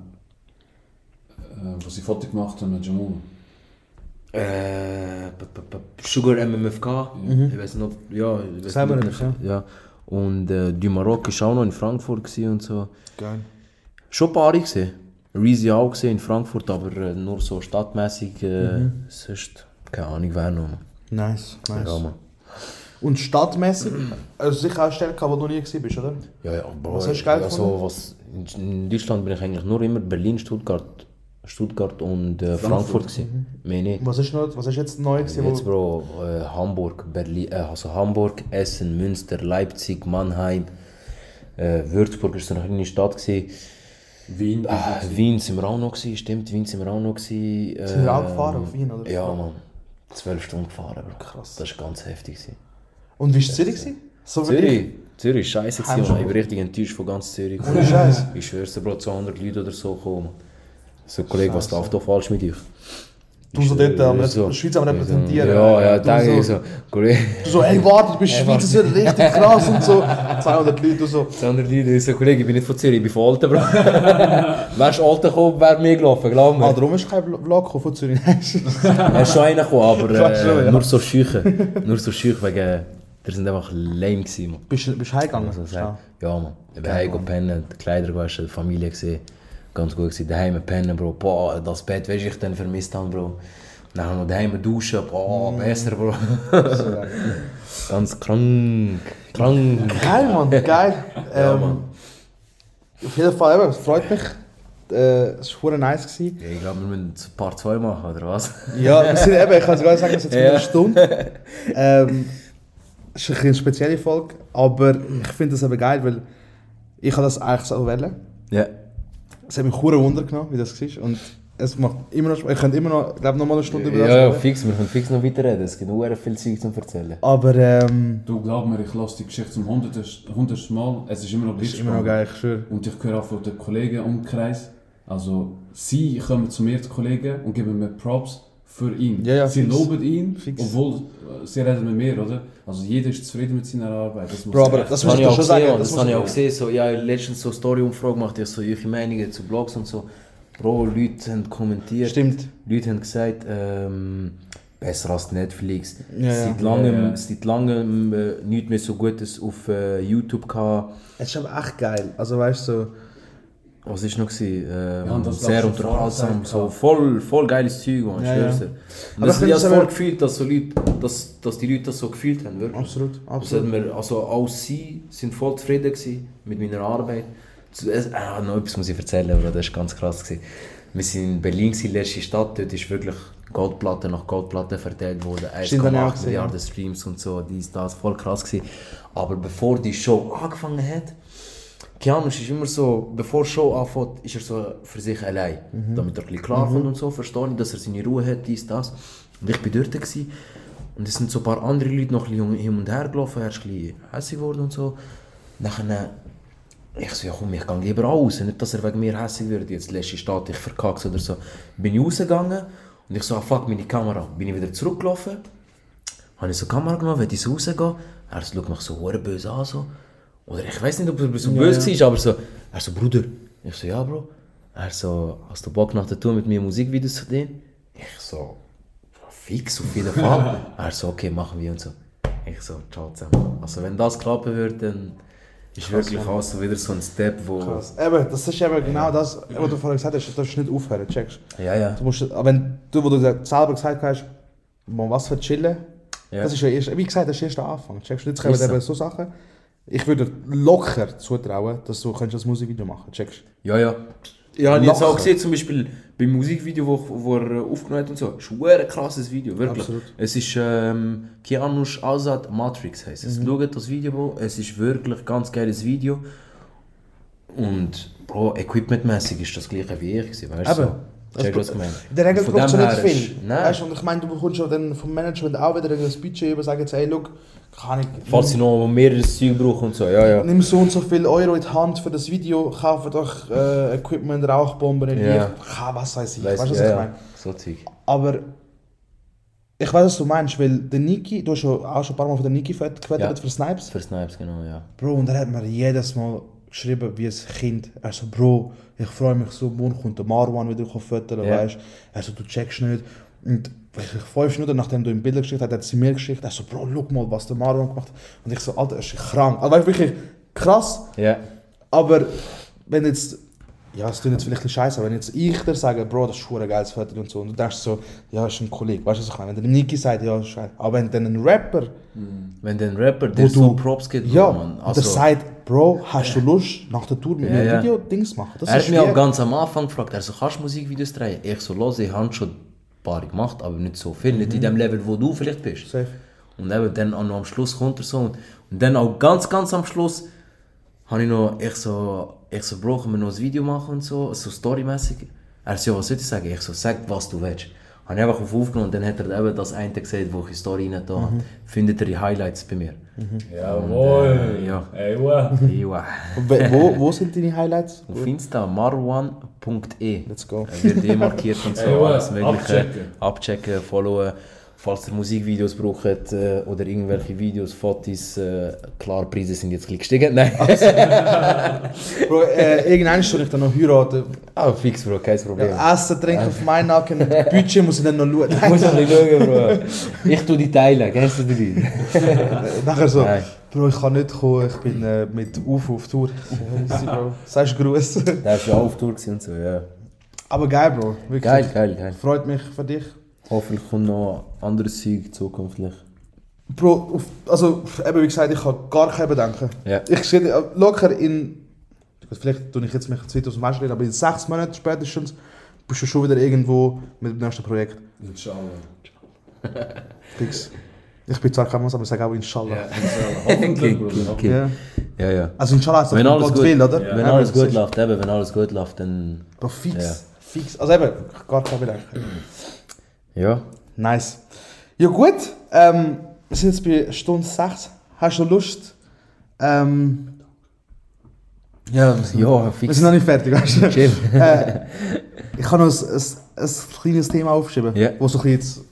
äh, wo sie Foto gemacht haben mit Jamul. Äh, Sugar MMFK. Ich weiß nicht, ob, ja, ich weiß wir nicht, ob- ja. Und äh, du Marokko war auch noch in Frankfurt und so. Geil. Schon ein paar gesehen. Reezy auch gesehen in Frankfurt, aber äh, nur so stadtmäßig. Äh, Sonst, keine Ahnung, wer noch. Nice, nice. Ja, Mann. Und stadtmäßig, also sicher auch eine Stelle gehabt, wo du nie gewesen bist, oder? Ja, ja, Bro, Was hast du geil also, gefunden? was, in- In Deutschland bin ich eigentlich nur immer Berlin, Stuttgart, Stuttgart und äh, Frankfurt. Mehr nicht. Was ist, noch, was ist jetzt neu gewesen? Jetzt, Bro, äh, Hamburg, Berlin, äh, also Hamburg, Essen, Münster, Leipzig, Mannheim, äh, Würzburg ist so eine kleine Stadt gewesen. Wien. Ah, Wien sind wir auch noch gewesen, stimmt, Wien sind wir auch noch gewesen. Äh, Sind wir auch gefahren auf Wien, oder? Ja, man. Zwölf Stunden gefahren, Bro. Krass. Das war ganz heftig. Gewesen. und wie war Zürich? So? Zürich, Zürich ist scheiße. Ich bin richtig enttäuscht von ganz Zürich. Ohne Scheiß. Ich schwör's dir, Bro, 200 Leute oder so kommen. So, Kollege, was läuft da falsch mit euch? Du so dort am Ich Rep- Schweiz am repräsentieren. Ja, ja, Du denke ich so- so. Kollege, Du so, ey, warte, du bist Schweizer, wird richtig krass und so. 200 Leute, du so. 200 Leute, ich so, Kollege, ich bin nicht von Zürich, ich bin von Alten, Bro. Wärst Alten gekommen, wär mir gelaufen, glaub mir. Ah, darum ist kein Vlog von Zürich. Er ist schon einer gekommen, aber äh, ja. nur so schüche. Nur so schüch, wegen, der sind einfach lame gewesen, man. bist du du heimgegangen? Also, Ja. ja, man. Ich bin heim pennen, die Kleider gewaschen, die Familie gesehen. Ganz gut gewesen. Daheim pennen, Bro. Boah, das Bett, weißt ich dann vermisst habe, Bro. Dann noch daheim duschen, boah, besser, Bro. Ganz krank. Krank. Geil, Mann, geil. Ja, ähm, Mann. auf jeden Fall, eben, es freut mich. Äh, es war nice. Gewesen. Ja, ich glaube, wir müssen ein Part 2 machen, oder was? Ja, wir sind eben, ich kann sogar sagen, es ist jetzt Ja. eine Stunde. Ähm, es ist eine spezielle Folge, aber ich finde das eben geil, weil ich das eigentlich so wählen. Ja. Es hat mich hure Wunder genommen, wie das war. Und es macht immer noch Spaß. Ich könnte immer noch, glaube noch mal eine Stunde über Ja, das ja, reden. fix, wir können fix noch weiterreden. Es gibt nur viel Zeug zum erzählen. Aber ähm, Du glaub mir, ich lasse die Geschichte zum hundertsten Mal. Es ist immer noch ist blitzspannend. immer noch geil, ich schwöre. Und ich höre auch von den Kollegen im Kreis. Also, sie kommen zu mir, die Kollegen, und geben mir Props für ihn. Ja, ja, sie fix. loben ihn, Fix. obwohl sie reden mit mir, oder? Also, jeder ist zufrieden mit seiner Arbeit. Das muss Bro, aber das Das muss ich auch schon sagen. das, muss habe ich auch gesehen. So, ja, letztens so Story-Umfrage gemacht, ich so ihre Meinungen zu Blogs und so. Bro, Leute haben kommentiert. Stimmt. Leute haben gesagt, ähm, besser als Netflix. Ja, ja. Seit langem, Ja, ja. Seit langem äh, nichts mehr so Gutes auf äh, YouTube gehabt. Es ist aber echt geil. Also weißt du, so, Was ist noch gewesen? Ähm, Ja, sehr unterhaltsam, so voll, voll geiles Zeug, man, Ja, ich schwör's dir. Aber das, ich habe voll gefühlt, dass, so Leute, dass, dass die Leute das so gefühlt haben, wirklich. absolut, absolut. mir, also auch sie sind voll zufrieden gewesen mit meiner Arbeit. Zu- es- Ah, noch etwas muss ich erzählen, aber das war ganz krass. Gewesen. Wir waren in Berlin, die letzte Stadt, dort ist wirklich Goldplatte nach Goldplatte verteilt worden. Stimmt, habe ich auch 1,8 gesehen, Milliarden Streams und so, dies, das, voll krass gewesen. Aber bevor die Show angefangen hat, Keanu ist immer so, bevor die Show anfängt, ist er so für sich allein. Damit er ein bisschen klarkommt und so, verstehe ich, dass er seine Ruhe hat, dies, das. Und ich bin dort gewesen, und es sind so ein paar andere Leute noch ein bisschen hin und her gelaufen, er ist ein bisschen hässlich geworden und so. Nachher, ich so, ja komm, ich gehe lieber raus, nicht, dass er wegen mir hässlich wird, jetzt letzte Stadt, ich verkack's oder so. Bin ich rausgegangen und ich so, ah fuck, meine Kamera. Bin ich wieder zurückgelaufen, habe ich so die Kamera genommen, will ich so rausgehen, er schaut mich so böse an, so. Oder ich weiß nicht, ob er so böse war, aber so, er so, Bruder. Ich so, ja Bro. Er so, hast du Bock nach der Tour mit mir Musikvideos zu drehen? Ich so, fix auf jeden Fall. er so, okay, machen wir und so. Ich so, ciao zusammen. Also wenn das klappen wird, dann ist wirklich auch so wieder so ein Step, wo... Krass. Eben, das ist eben genau das, was du vorhin gesagt hast, du darfst nicht aufhören, checkst. Ja, ja. Du musst, aber wenn du, wo du selber gesagt hast, mal was für chillen, Ja. das ist ja erst, wie gesagt, das ist erst der Anfang, checkst. Jetzt kommen eben so Sachen. Ich würde dir locker zutrauen, dass du könntest ein Musikvideo machen checkst. Ja, ja. Ja, ich jetzt Locker. auch gesehen, zum Beispiel beim Musikvideo, wo, wo er aufgenommen hat und so. Es ist ein krasses Video, wirklich. Absolut. Es ist ähm, Keanush Azad Matrix heisst Mhm. es. Schaut das Video, Bro. Es ist wirklich ein ganz geiles Video. Und Bro, equipmentmäßig ist das gleiche wie ich weißt du? So. Check, was. In der Regel brauchst du nicht viel. Nein. Weißt und ich meine, du bekommst schon dann vom Management auch wieder ein Budget über, sagen jetzt, hey, look, kann ich, Falls sie noch mehreres Zeug brauchen und so, ja, ja. nimm so und so viel Euro in die Hand für das Video, kaufe doch äh, Equipment, Rauchbomben, Ja. Licht, ja, was weiß ich, weißt du, was ja, ich meine? So Zeug. Aber ich weiß, was du meinst, weil der Niki, du hast auch schon ein paar Mal von der Niki gewettert Ja. für Snipes. Für Snipes, genau, ja. Bro, und er hat mir jedes Mal geschrieben, wie ein Kind. Er so, Bro, ich freue mich so, morgen kommt der Marwan wieder füttern, Ja. weißt Er so, du checkst nicht. Und fünf Minuten nachdem du ihm Bilder geschickt hast, hat sie mir geschickt. Er so, Bro, guck mal, was der Marwan gemacht hat. Und ich so, Alter, er ist krank. Also weißt, du, wirklich krass. Ja. Aber wenn jetzt ja, es klingt jetzt vielleicht ein scheiße, aber wenn jetzt ich dir sage, Bro, das ist ein geiles Foto und so, und du denkst so, ja, das ist ein Kollege, weißt du, was ich meine? Wenn der Niki sagt, ja, ist. Aber wenn dann ein Rapper, Wenn der Rapper dir wo so du, Props gibt, ja, Mann. Also, der sagt, Bro, hast du Lust, nach der Tour mit Ja, mir ja. Video-Dings machen? Das er hat mich auch ganz am Anfang gefragt, er so, kannst du Musikvideos drehen? Ich so, los, ich habe schon ein paar gemacht, aber nicht so viel, nicht in dem Level, wo du vielleicht bist. Mhm. Safe. Und eben dann auch noch am Schluss kommt er so. Und, und dann auch ganz, ganz am Schluss habe ich noch, ich so, ich so, Bro, können wir noch ein Video machen und so, so storymäßig. Er so, ja, was soll ich sagen? Ich so, sag, was du willst. Habe ich einfach auf aufgenommen und dann hat er eben das eine gesehen, wo ich in die Story rein da Mhm. Findet er die Highlights bei mir. Jawohl. äh, ja. Ey, wow. Ja. We- wo, wo sind deine Highlights? Auf Insta marwan.e. Let's go. Er wird eh markiert und so, alles mögliche. Abchecken. Abchecken, followen. Falls ihr Musikvideos braucht äh, oder irgendwelche Videos, Fotos, äh, klar, Preise sind jetzt ein gestiegen. Nein. Bro, äh, irgendwann soll ich dann noch heiraten. Ah, fix, Bro, kein Problem. Ja, Essen, Trinken auf meinen Nacken, Budget muss ich dann noch schauen. Ich muss noch ein bisschen schauen, Bro. Ich tue die Teile, kennst du die? Nachher so, Nein. Bro, ich kann nicht kommen, ich bin äh, mit UFO auf Tour. Ja. Sagst Gruß. Der war schon auf Tour und so, ja. Aber geil, Bro. Wirklich. Geil, geil, geil. Freut mich für dich. Hoffentlich kommt noch anderes Zeug zukünftig. Bro, auf, also eben wie gesagt, ich habe gar keine Bedenken. Ja. Ich sehe äh, locker in, gut, vielleicht tue ich jetzt mich zu weit aus dem Messer reden, aber in sechs Monaten spätestens bist du schon wieder irgendwo mit dem nächsten Projekt. Inshallah. Fix. Ich bin zwar kein Mann, aber ich sage auch Inshallah. King, hoffentlich. King. Ja. Ja. Also Inshallah ist Wenn das alles Gott gut- will, oder? Ja. Wenn Ja, alles gut läuft, eben, wenn alles gut läuft, dann... Bro, fix. Fix. Also eben, gar keine Bedenken. Ja. Nice. Ja gut, ähm, wir sind jetzt bei Stunde 6. Hast du Lust? Ähm, ja, wir Ja, wir fix. sind noch nicht fertig, weißt du? Chill. äh, ich habe noch ein, ein, ein kleines Thema aufgeschrieben, Ja. wo so ein bisschen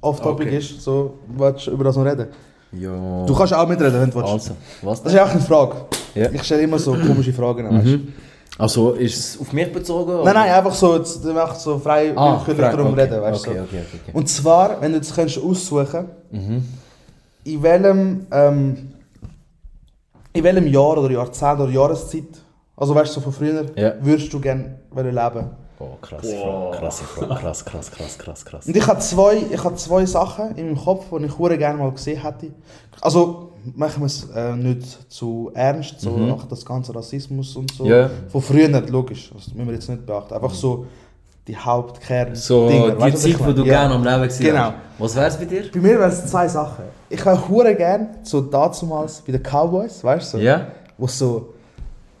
off-topic Okay. ist. So, willst du über das noch reden? Ja. Du kannst auch mitreden, wenn du willst. Also, was Das ist auch eine Frage. Ja. Mhm. Ich stelle immer so komische Fragen. Weißt? du? Also, ist es auf mich bezogen? oder? Nein, nein, einfach so, jetzt, du machst so frei Ah, willkürlich frei, darum okay. reden. Weißt, Okay, so. okay, okay, okay. Und zwar, wenn du jetzt könntest aussuchen Mhm. in welchem, ähm, in welchem Jahr oder Jahrzehnt oder Jahreszeit, also weißt du, so von früher, Ja. würdest du gerne leben? Boah, krasse Frage, krasse Frage, krass, krass, krass, krass, krass. Und ich habe zwei, ich habe zwei Sachen in meinem Kopf, die ich hure gerne mal gesehen hätte. Also machen wir es äh, nicht zu ernst, so auch das ganze Rassismus und so. Mhm. Ja. Von früher nicht, logisch, das müssen wir jetzt nicht beachten. Einfach so die Hauptkern. So, Dinger, die weißt Zeit, wo meine? du Ja. gerne am Leben warst. Genau. Was wär's bei dir? Bei mir wären es zwei Sachen. Ich wäre hure gern so dazumals bei den Cowboys, weißt du? So, Ja? Wo so,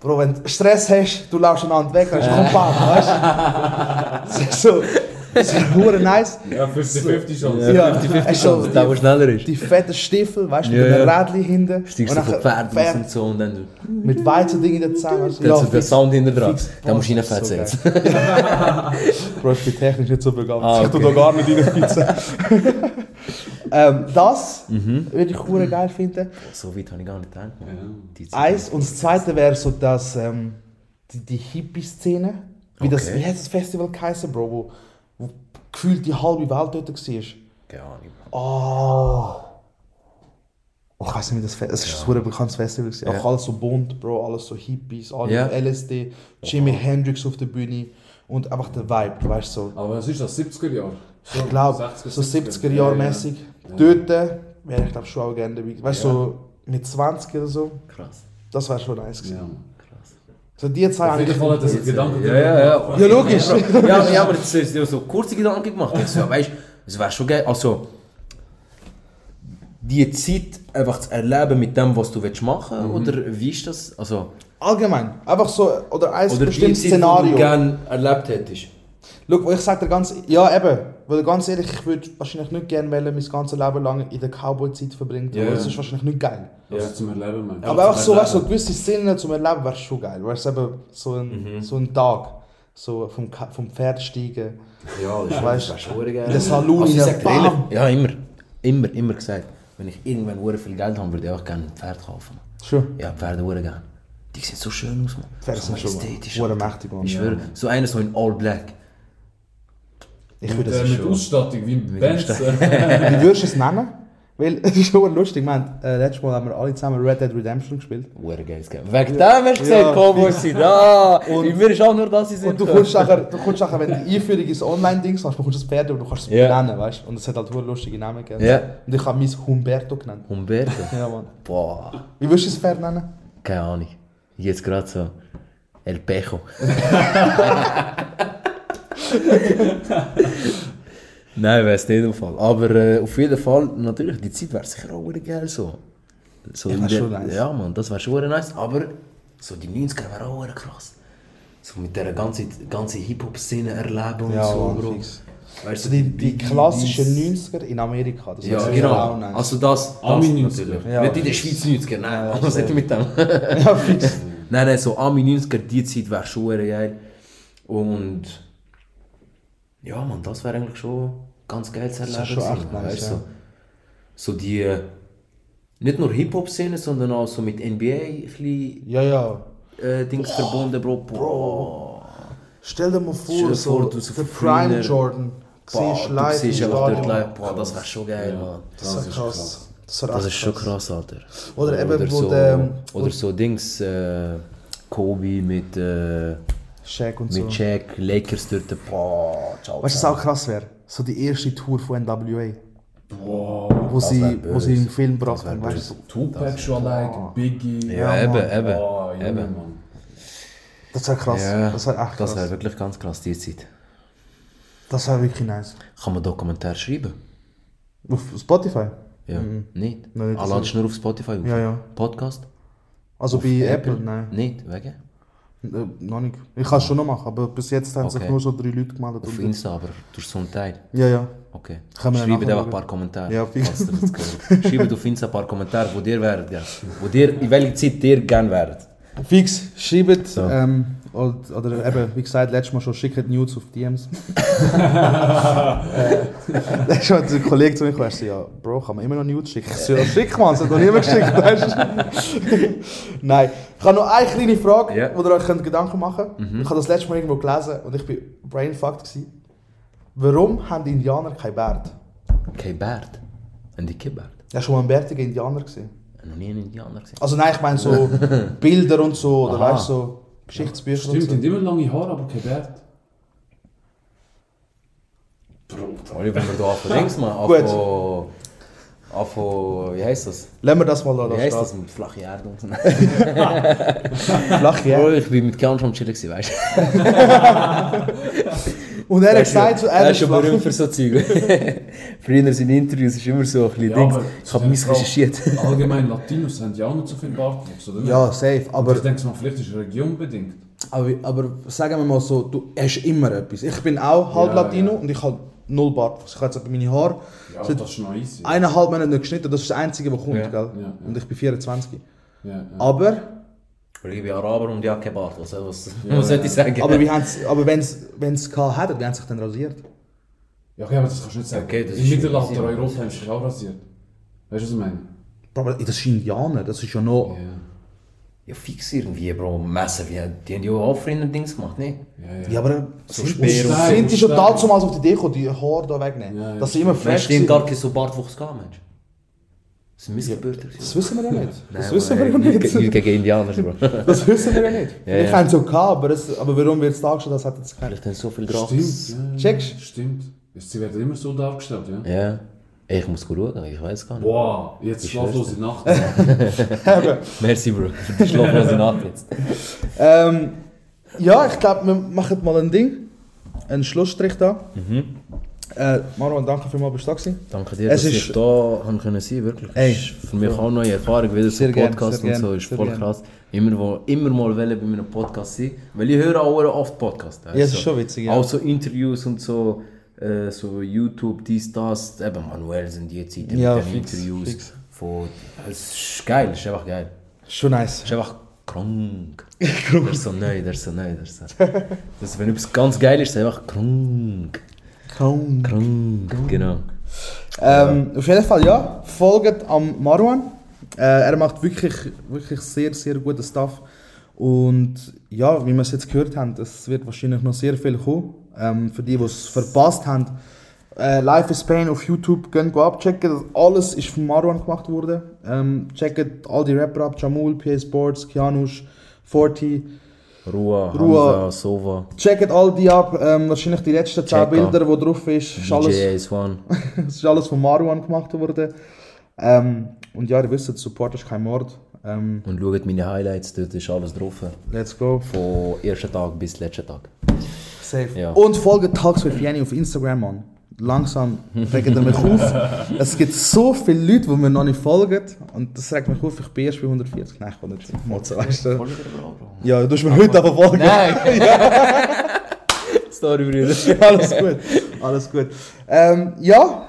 Bro, wenn du Stress hast, du laufst einander weg, dann ist komm Papa, weißt du? Ist so, das ist hure nice. Ja, 50-50 Chance. Ja, 50-50 hast so da wo die, schneller ist. die fetten Stiefel, weißt du, Ja, mit den ja. Rädchen hinten. Stiegst Und du von Pferd aus und so und dann, Mit Weizendingen in den Zähnen. weißt du? dann so der. Sound hinter dran. Da musst du reinfetzen ist jetzt. so geil. Bro, ich bin technisch nicht so begabt. Ah, Ich tue okay. da gar nicht reinfitzen. ähm, das Mhm. würde ich hure geil finden. So weit habe ich gar nicht gedacht. Ja. Eins. Und das zweite wäre so das, ähm, die, die Hippie-Szene. Wie, das, Okay. wie heißt das Festival geheißen, Bro? Wo, wo gefühlt die halbe Welt dort war. Keine Ahnung. Oh. Oh, ich weiß nicht, wie das Festival. Es ist ein ja. bekanntes Festival. Ja. Auch alles so bunt, Bro. Alles so Hippies, alle Ja. LSD. Jimi Hendrix auf der Bühne. Und einfach der Vibe, weißt du. So. Aber was ist das? 70er Jahre? Ich glaube, so 70er Jahre mäßig. Dort wäre ich glaube schon auch gerne dabei. Weißt du, Ja. so mit 20 oder so. Krass. Das wäre schon nice gewesen. So die zwei Auf jeden Fall hat das eigentlich. Gedanken. Ja, ja, ja. Ja, logisch. ja, aber, ja, aber jetzt hast du so kurze Gedanken gemacht. Ich so, weißt, es wäre schon geil. Also, die Zeit einfach zu erleben mit dem, was du willst machen Mhm. oder wie ist das? Also, Allgemein. Einfach so, oder ein oder die bestimmtes Zeit, die du gerne erlebt hättest. Schau, ich sag dir ganz, ja eben, weil ganz ehrlich, ich würde wahrscheinlich nicht gerne wollen, mein ganzes Leben lang in der Cowboy-Zeit verbringen. Ja. Yeah. Das ist wahrscheinlich nicht geil. Also zum Erleben, man. Aber auch so, weißt du, so gewisse Szenen zum Erleben wäre schon geil. Weißt du, eben so ein, Mhm. so ein Tag, so vom, vom Pferd steigen, Ja, das Weißt wär schon geil. in der Saloon, Also, in der ja, immer, immer, immer gesagt, wenn ich irgendwann hure viel Geld habe, würde ich auch gerne ein Pferd kaufen. Schon. Ja, Pferde hure gerne. Die sehen so schön aus, man. Pferde so sind schon ästhetisch. mächtig, Mann. Ich schwöre, so einer so in all black. Ich Mit, würde äh, es mit schon. Ausstattung wie Mit Benz. Wie würdest du es nennen? Weil, es ist schon lustig, haben, äh, letztes Mal haben wir alle zusammen Red Dead Redemption gespielt. Hure geiles Game. Wegen dem hast du gesagt, Ja, Cowboys sind da. In mir ist auch nur das, sie sind. Und du kommst nachher, du kommst nachher, wenn die Einführung ins Online-Ding hast, bekommst du das Pferd und du kannst es Ja. benennen, weißt du? Und es hat halt hure lustige Namen gegeben. Ja. Und ich habe mein Humberto genannt. Humberto. Ja, Mann. Boah, Wie würdest du das Pferd nennen? keine Ahnung. Jetzt gerade so. El Pecho. Nein, weiß nicht auf Fall. Aber äh, auf jeden Fall, natürlich, die Zeit wäre sicher auch geil so. so Ja, der- schon nice. Ja, Mann, das wäre schon nice. Aber so die 90er wäre auch krass. So mit dieser ganzen, ganzen Hip-Hop-Szene erleben und so, Mann, Bro. fix. Weißt du, die, die klassischen Beats. 90er in Amerika. Das Ja, genau. auch nice. Also das, das Ami 90er. natürlich. Ja. Nicht in der Schweiz 90er, nein. Ja, was hätte mit dem? ja, fix. Nein, nein, so Ami 90er, die Zeit wäre schon geil. Und ja, man, das wäre eigentlich schon ganz geil zu Das erleben. wär schon echt nice, weißt, ja. so, so die, äh, nicht nur Hip-Hop-Szene, sondern auch so mit NBA ein bisschen, Ja, ja. äh, Dings verbunden, Bro. Bro. Stell dir mal vor, so, vor, du so der Prime Jordan. Boah, Siehst du live im siehst einfach dort live. Boah, das wäre schon geil, Ja. Mann. Das ist ist krass. krass. Das, Das ist schon krass, Alter. Oder eben, wo so, der- oder so Dings, äh, Kobe mit, äh, Shaq und so. mit Jack, Lakers dort. Boah, ciao. Weißt du, was auch krass wäre? So die erste Tour von NWA. Wow. Wo, Das sie, wo sie im Film haben. Weißt du? Tupac schon allein, Biggie. Ja, Ja, eben, Mann. eben. Oh, Junge, eben. Mann. Das wäre krass. Ja, das wäre echt krass. Das wäre wirklich ganz krass, die Zeit. das wäre wirklich nice. Kann man Dokumentar schreiben? Auf Spotify? Ja, nicht? Nein, nicht Ah, nur auf Spotify auf? Ja, ja. Podcast? Also Auf bei Apple, nein. Nicht, wegen? Äh, noch nicht. Ich kann es schon noch machen, aber bis jetzt haben sich Okay. nur so drei Leute gemeldet. Auf und- Insta, aber durch so einen Teil. Ja, ja. Okay. Schreibt nachher einfach ein paar Kommentare. Ja, fix. falls ihr das gehört. Schreibt auf Insta ein paar Kommentare, wo ihr wäret, ja. Wo ihr, in welcher Zeit ihr gerne wäret. Fix, schreibt. Ähm, oder, oder eben, wie gesagt, letztes Mal schon, schickt News auf DMs. letztes Mal hat ein Kollege zu mir er so, ja, Bro, kann man immer noch News schicken? Ich so, ja, schick mal, es hat noch niemand geschickt. Nein, ich habe noch eine kleine Frage, Ja. wo ihr euch könnt Gedanken machen könnt. Ich habe das letzte Mal irgendwo gelesen und ich war brainfucked. Gewesen. Warum haben die Indianer kein Bart? Kein Bart. Ein dicke Bart. Ja, schon mal einen bärtigen Indianer gesehen. Ich habe noch nie einen Indianer gesehen. Also nein, ich meine so Bilder und so, oder Aha. weißt du, so Geschichtsbücher Stimmt, die und haben so. immer lange Haare, aber kein Bart. Sorry, wenn wir da von links mal, Gut. von, von, wie heißt das? Lassen wir das mal da Wie heißt das mit flache Erde und so? Flach, ja. Bro, ich bin mit Kian schon am Chillen gewesen, weißt du? Und er hat gesagt, so, er er ist schon berühmt für so Zeug. Früher sind Interviews ist immer so ein bisschen Ja, Dings. aber Ich habe mich recherchiert. Allgemein Latinos haben ja auch nicht so viel Bartwuchs, oder? nicht? Ja, safe. Aber ich Aber, denke mal, vielleicht ist es regionbedingt. aber, aber sagen wir mal so, du hast immer etwas. Ich bin auch halb Ja, Latino ja. und ich habe null Bart. Ich habe jetzt aber meine Haare Ja, seit das ist noch easy. eineinhalb Monate nicht geschnitten. Das ist das Einzige, was kommt, Ja. gell? Ja, ja. Und ich bin 24. Ja, Aber, Ich bin Araber und kein Bart. Was, was, Ja, was sollte ich sagen? aber, wie aber wenn es gehabt hätten, wie haben sie sich dann rasiert? ja, okay, aber das kannst du nicht sagen. Okay, das In Mittelalter. Europa haben sie sich auch rasiert. Weißt du, was ich meine? Bro, Aber das ist Indianer, das ist ja noch... Ja, Ja, fix irgendwie, Bro. Messen, wie, die haben ja auch früher Dings gemacht, ne? ja, ja. Ja, aber So sind, Speer und sind die schon Stein. damals auf die gekommen, die Haare da wegnehmen? Ja, ja, dass sie immer fresh sind? gar keinen so Bartwuchs gehabt, Mensch. Das sind Missgebürter. Das wissen wir ja nicht. Das Nein, wissen wir ja nicht. Nicht gegen Indianer, Bro. Das wissen wir ja nicht. Ja, ich ja. habe es so gehabt, aber, es, aber warum wird es dargestellt, das hat jetzt keiner. Vielleicht haben so viel Stimmt. Drogs. Ja, ja. Checkst? Stimmt. Sie werden immer so dargestellt, ja? Ja. Ich muss schauen, ich weiß gar nicht. Wow, jetzt Ich schlaflose Nacht. Merci, Bro, für die schlaflose Nacht jetzt. Ähm, ja, ich glaube, wir machen mal ein Ding. Einen Schlussstrich da. Mhm. Äh, Marwan, danke vielmals, bist du da gewesen. Danke dir, Es dass ist- ich da haben können sein, wirklich. Ey, ist für mich auch eine neue Erfahrung, wieder so gern, Podcast sehr und so, gern, ist voll gern. krass. Immer, wo, immer mal wollen bei einem Podcast sein, weil ich höre auch oft Podcasts. Ja, es ist schon witzig, ja. Auch so Interviews und so, äh, so YouTube, dies, das, eben manuell sind die Zeiten Ja, den fix, Interviews. fix. Von, es ist geil, es ist einfach geil. Schon nice. Es ist einfach krank. der ist so neu, der ist so neu, der ist so. Das, wenn etwas ganz geil ist, ist es einfach krank. Kaum. Krank, genau. Ähm, auf jeden Fall ja, folgt am Marwan. Äh, er macht wirklich, wirklich sehr, sehr guten Stuff. Und ja, wie wir es jetzt gehört haben, es wird wahrscheinlich noch sehr viel kommen. Ähm, für die, die es verpasst haben, Äh, Life is Pain auf YouTube, könnt go abchecken. Das alles ist von Marwan gemacht worden. Ähm, checkt all die Rapper ab: Jamul, PA Sports, Kianush, Forty. Ruhe, Ruhe. Hamza, Sova, Checkt all die ab. Ähm, wahrscheinlich die letzten 10 Checker. Bilder, die drauf ist. Ist alles, DJ A1. das ist alles von Marwan gemacht worden. Ähm, und ja, ihr wisst, Support ist kein Mord. Ähm, Und schaut meine Highlights, dort ist alles drauf. let's go. Von ersten Tag bis letzten Tag. Safe. Ja. Und folgt Talks with Jenny auf Instagram an. Langsam regt er mich auf. Es gibt so viele Leute, die mir noch nicht folgen. Und das regt mich auf. Ich bin erst bei 140. Nein, ich kann nicht motzen, weißt du. Ja, du hast mir heute aber folgen. Nein! Sorry, Brüder. Alles gut. Alles gut. Ähm, ja,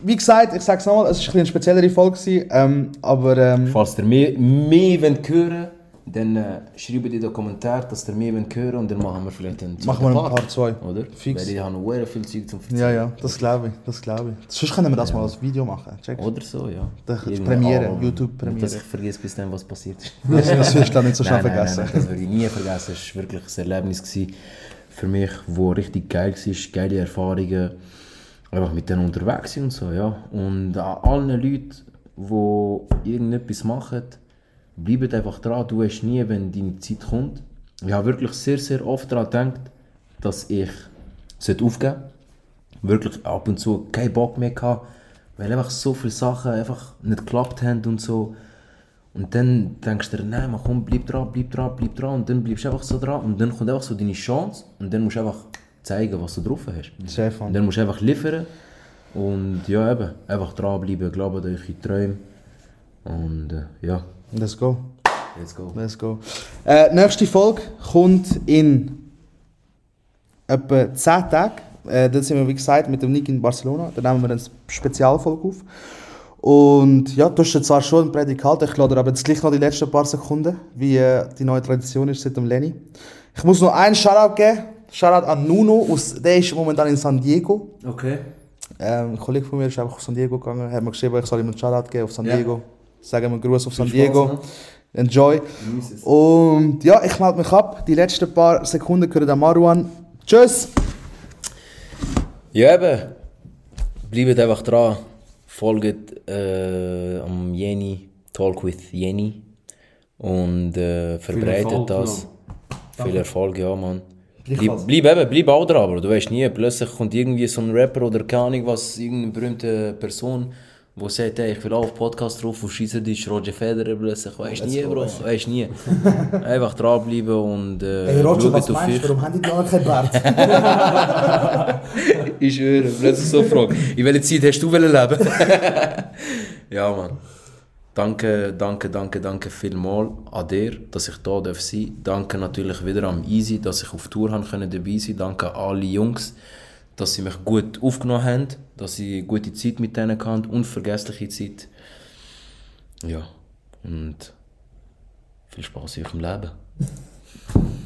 wie gesagt, ich sage es nochmal, es war eine speziellere Folge. Ähm, aber ähm, Falls ihr mehr, mehr wollt hören dann äh, schreibt in den Kommentaren, dass ihr mehr hören und dann machen wir vielleicht einen machen wir ein Part, Part 2. Oder? Fix. Weil ich habe noch sehr viel Zeug zum Erzählen. Ja, ja, das glaube ich. Das glaube ich. Sonst können wir das mal als Video machen. Check. Oder so, ja. Das Premiere, auch, YouTube-Premiere. Dass ich vergesse bis dann, was passiert ist. Das, das wirst du dann nicht so schnell vergessen. Nein, nein, das würde ich nie vergessen. Es war wirklich ein Erlebnis gewesen für mich, wo richtig geil war, geile Erfahrungen. Einfach mit denen unterwegs und so, ja. Und an allen Leuten, die irgendetwas machen, bleibt einfach dran. Du weißt nie, wenn deine Zeit kommt. Ich habe wirklich sehr, sehr oft daran gedacht, dass ich aufgeben sollte. Wirklich ab und zu keinen Bock mehr gehabt, weil einfach so viele Sachen einfach nicht geklappt haben und so. Und dann denkst du dir, nein, man komm, bleib dran, bleib dran, bleib dran. Und dann bleibst du einfach so dran. Und dann kommt einfach so deine Chance. Und dann musst du einfach zeigen, was du drauf hast. Fun. Und dann musst du einfach liefern. Und ja, eben, einfach dranbleiben, glaubt an eure Träume. Und äh, ja, Let's go. let's go. Let's go. Äh, nächste Folge kommt in etwa 10 Tagen. Äh, dann sind wir, wie gesagt, mit dem Nick in Barcelona. Dann nehmen wir eine Spezialfolge auf. Und ja, du hast jetzt zwar schon ein Prädikat, ich lade aber jetzt gleich noch die letzten paar Sekunden, wie äh, die neue Tradition ist seit dem Lenny. Ich muss noch einen Shoutout geben. Shoutout an Nuno, aus, der ist momentan in San Diego. Okay. Ähm, ein Kollege von mir ist einfach auf San Diego gegangen, hat mir geschrieben, ich soll ihm einen Shoutout geben auf San Ja. Diego. Sagen wir Gruß auf San Viel Spaß, Diego. ne? Enjoy. Und ja, ich melde mich ab. Die letzten paar Sekunden gehören an Marwan. Tschüss! Ja, eben. Bleibt einfach dran. Folgt äh, am Jenny, Talk with Jenny. Und äh, verbreitet Erfolg, das. Viel Erfolg, ja, Mann. Bleib, bleib eben, bleib auch dran, aber du weißt nie, plötzlich kommt irgendwie so ein Rapper oder keine Ahnung was, irgendeine berühmte Person, wo sagt, hey, ich will auch auf Podcast drauf, auf Schweizerdeutsch, Roger Federer plötzlich, weißt nie, Bro, weißt nie. Einfach dranbleiben und äh, schaut auf euch. Warum haben die noch kein Bart? Ich schwöre, plötzlich so Frage. In welcher Zeit hast du leben? ja, Mann. Danke, danke, danke, danke vielmals an dir, dass ich da darf sein Danke natürlich wieder am Easy, dass ich auf Tour haben können dabei sein Danke an alle Jungs, dass sie mich gut aufgenommen haben, dass ich gute Zeit mit denen hatte, unvergessliche Zeit. Ja, und viel Spaß in eurem Leben.